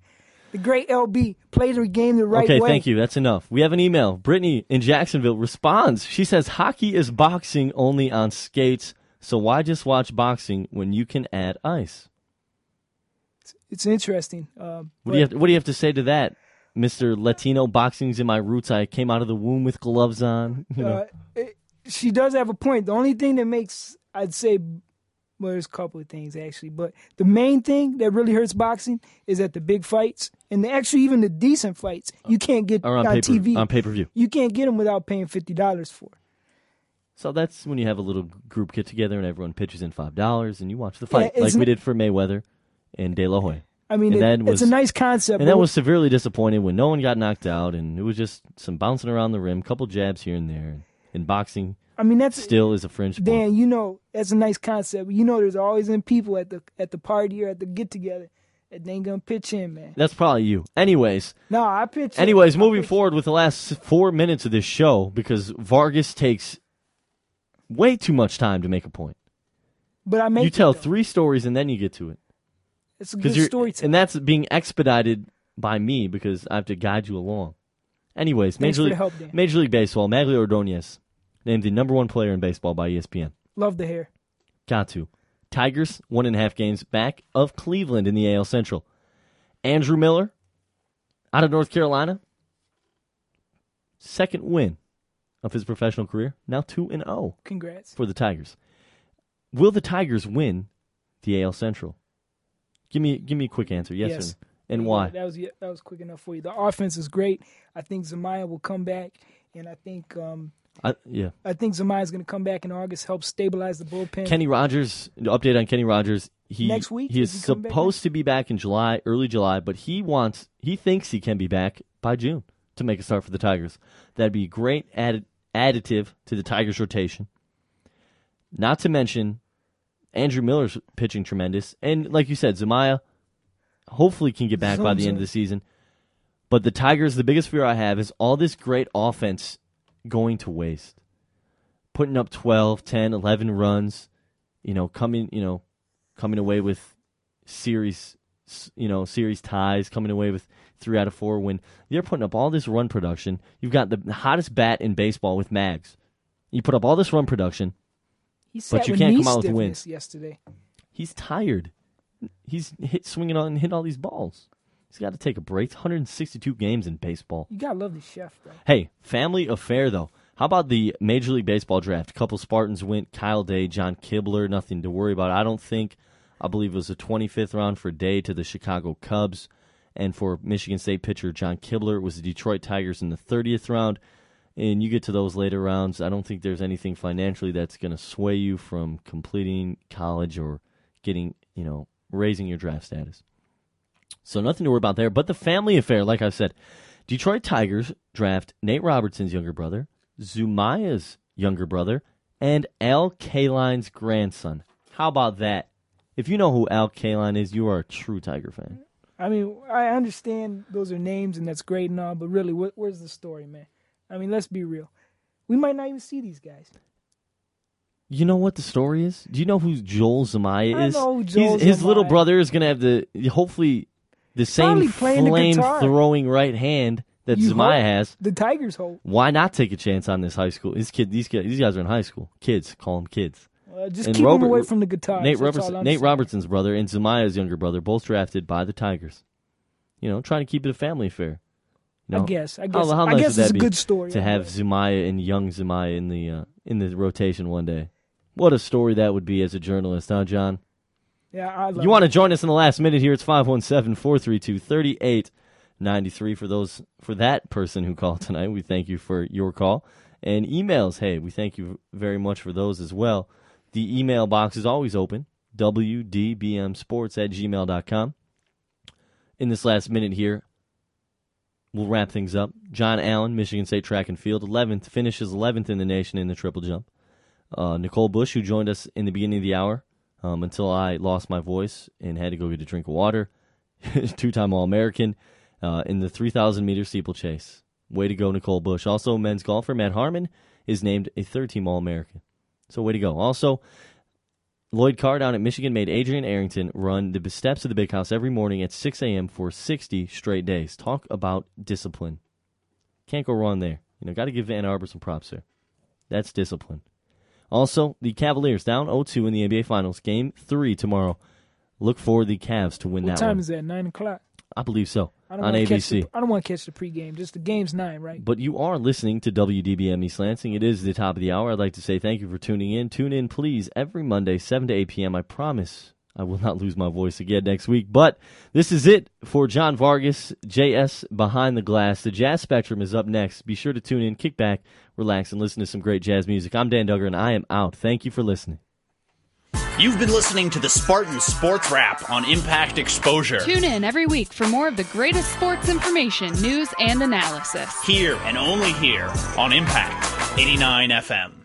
Speaker 2: The great LB played the game the right
Speaker 1: okay,
Speaker 2: way.
Speaker 1: Okay, thank you. That's enough. We have an email. Brittany in Jacksonville responds. She says hockey is boxing only on skates. So why just watch boxing when you can add ice?
Speaker 2: It's interesting. Um,
Speaker 1: What do you have? What do you have to say to that, Mister Latino? Boxing's in my roots. I came out of the womb with gloves on. You know.
Speaker 2: uh, it, she does have a point. The only thing that makes I'd say Well, there's a couple of things actually, but the main thing that really hurts boxing is that the big fights and the actually even the decent fights you can't get
Speaker 1: on
Speaker 2: on
Speaker 1: pay-per-
Speaker 2: TV
Speaker 1: on pay-per-view.
Speaker 2: You can't get them without paying fifty dollars for.
Speaker 1: So that's when you have a little group get together and everyone pitches in five dollars and you watch the fight,
Speaker 2: Yeah,
Speaker 1: like
Speaker 2: it's
Speaker 1: we did for Mayweather and De La Hoya.
Speaker 2: I mean,
Speaker 1: And
Speaker 2: it-
Speaker 1: that
Speaker 2: it's a nice concept,
Speaker 1: And that was severely disappointed when no one got knocked out, and it was just some bouncing around the rim, couple jabs here and there. And boxing,
Speaker 2: I mean, that's
Speaker 1: still is a fringe sport.
Speaker 2: Dan, you know that's a nice concept. You know, there's always in people at the at the party or at the get together that they ain't gonna pitch in, man.
Speaker 1: That's probably you. Anyways,
Speaker 2: No, I pitch. in.
Speaker 1: anyways, moving forward with the last four minutes of this show because Vargas takes way too much time to make a point.
Speaker 2: but I make
Speaker 1: you tell
Speaker 2: though.
Speaker 1: three stories and then you get to it.
Speaker 2: It's a good storytelling.
Speaker 1: And that's being expedited by me because I have to guide you along. Anyways,
Speaker 2: Thanks
Speaker 1: Major League,
Speaker 2: help,
Speaker 1: Major League Baseball, Magglio Ordonez named the number one player in baseball by ESPN.
Speaker 2: Love the hair.
Speaker 1: Got to. Tigers, one and a half games back of Cleveland in the AL Central. Andrew Miller, out of North Carolina, second win of his professional career. Now 2 and 0
Speaker 2: Congrats.
Speaker 1: for the Tigers. Will the Tigers win the AL Central? Give me give me a quick answer. Yes,
Speaker 2: Yes.
Speaker 1: or no? And
Speaker 2: Yeah,
Speaker 1: why?
Speaker 2: That was that was quick enough for you. The offense is great. I think Zumaya will come back, and I think um,
Speaker 1: I, yeah.
Speaker 2: I think Zumaya's going to come back in August, help stabilize the bullpen.
Speaker 1: Kenny Rogers, the update on Kenny Rogers. He
Speaker 2: Next week?
Speaker 1: he is
Speaker 2: he back
Speaker 1: supposed to be back in July, early July, but he wants he thinks he can be back by June to make a start for the Tigers. That'd be great added additive to the Tigers rotation. Not to mention Andrew Miller's pitching tremendous, and like you said, Zumaya hopefully can get back by the end of the season. But the Tigers, the biggest fear I have is all this great offense going to waste. Putting up 12, 10, 11 runs, you know, coming, you know, coming away with series, you know, series ties, coming away with 3 out of 4 win. They're putting up all this run production. You've got the hottest bat in baseball with Mags. You put up all this run production,
Speaker 2: he
Speaker 1: but you can't come out with wins.
Speaker 2: yesterday.
Speaker 1: He's tired. He's hit swinging on and hitting all these balls. He's got to take a break. 162 games in baseball.
Speaker 2: You gotta love the chef, though.
Speaker 1: Hey, family affair though. How about the Major League Baseball draft? A couple Spartans went. Kyle Day, John Kibler. Nothing to worry about. I don't think. I believe it was the 25th round for Day to the Chicago Cubs, and for Michigan State pitcher John Kibler it was the Detroit Tigers in the 30th round. And you get to those later rounds, I don't think there's anything financially that's going to sway you from completing college or getting, you know, raising your draft status. So nothing to worry about there. But the family affair, like I said, Detroit Tigers draft Nate Robertson's younger brother, Zumaya's younger brother, and Al Kaline's grandson. How about that? If you know who Al Kaline is, you are a true Tiger fan.
Speaker 2: I mean, I understand those are names and that's great and all, but really, what, where's the story, man? I mean, let's be real. We might not even see these guys.
Speaker 1: You know what the story is? Do you know who Joel Zumaya
Speaker 2: I
Speaker 1: is?
Speaker 2: know who
Speaker 1: He's-
Speaker 2: Joel
Speaker 1: his little brother is going to have the hopefully the same
Speaker 2: Probably playing the
Speaker 1: flame
Speaker 2: guitar.
Speaker 1: throwing right hand that
Speaker 2: You
Speaker 1: Zumaya
Speaker 2: hope.
Speaker 1: has.
Speaker 2: The Tigers hope.
Speaker 1: Why not take a chance on this high school? These kid, these kids, these guys are in high school. Kids, call them kids.
Speaker 2: Uh, just keep 'em away from the guitars,
Speaker 1: Nate, Robertson, Nate. Robertson's brother and Zumaya's younger brother, both drafted by the Tigers. You know, trying to keep it a family affair. You
Speaker 2: I guess- I
Speaker 1: how-
Speaker 2: guess-
Speaker 1: how
Speaker 2: I
Speaker 1: nice
Speaker 2: guess
Speaker 1: would
Speaker 2: it's a good story,
Speaker 1: to have
Speaker 2: guess.
Speaker 1: Zumaya and young Zumaya in the uh, in the rotation one day. What a story that would be as a journalist, huh, John?
Speaker 2: Yeah, I love
Speaker 1: You want to join us in the last minute here? It's 517-432-3893 for those for that person who called tonight. We thank you for your call and emails. Hey, we thank you very much for those as well. The email box is always open. wdbmsports at gmail.com. In this last minute here, we'll wrap things up. John Allen, Michigan State Track and Field, 11th, finishes 11th in the nation in the triple jump. Uh, Nicole Bush, who joined us in the beginning of the hour um, until I lost my voice and had to go get a drink of water. Two time All American uh, in the 3,000 meter steeplechase. Way to go, Nicole Bush. Also, men's golfer Matt Harmon is named a third team All American. So, way to go. Also, Lloyd Carr down at Michigan made Adrian Arrington run the steps of the big house every morning at 6 a.m. for 60 straight days. Talk about discipline. Can't go wrong there. You know, got to give Ann Arbor some props there. That's discipline. Also, the Cavaliers down 0-2 in the NBA Finals. Game three tomorrow. Look for the Cavs to win
Speaker 2: What
Speaker 1: that What
Speaker 2: time
Speaker 1: one.
Speaker 2: is that? Nine o'clock.
Speaker 1: I believe so.
Speaker 2: I don't
Speaker 1: on ABC.
Speaker 2: the- I don't want to catch the pregame. Just the game's nine, right?
Speaker 1: But you are listening to WDBM East Lansing. It is the top of the hour. I'd like to say thank you for tuning in. Tune in, please, every Monday, 7 to 8 p.m. I promise I will not lose my voice again next week. But this is it for John Vargas, JS Behind the Glass. The Jazz Spectrum is up next. Be sure to tune in, kick back, relax, and listen to some great jazz music. I'm Dan Duggar, and I am out. Thank you for listening.
Speaker 14: You've been listening to the Spartan Sports Wrap on Impact Exposure.
Speaker 15: Tune in every week for more of the greatest sports information, news, and analysis.
Speaker 14: Here and only here on Impact 89 FM.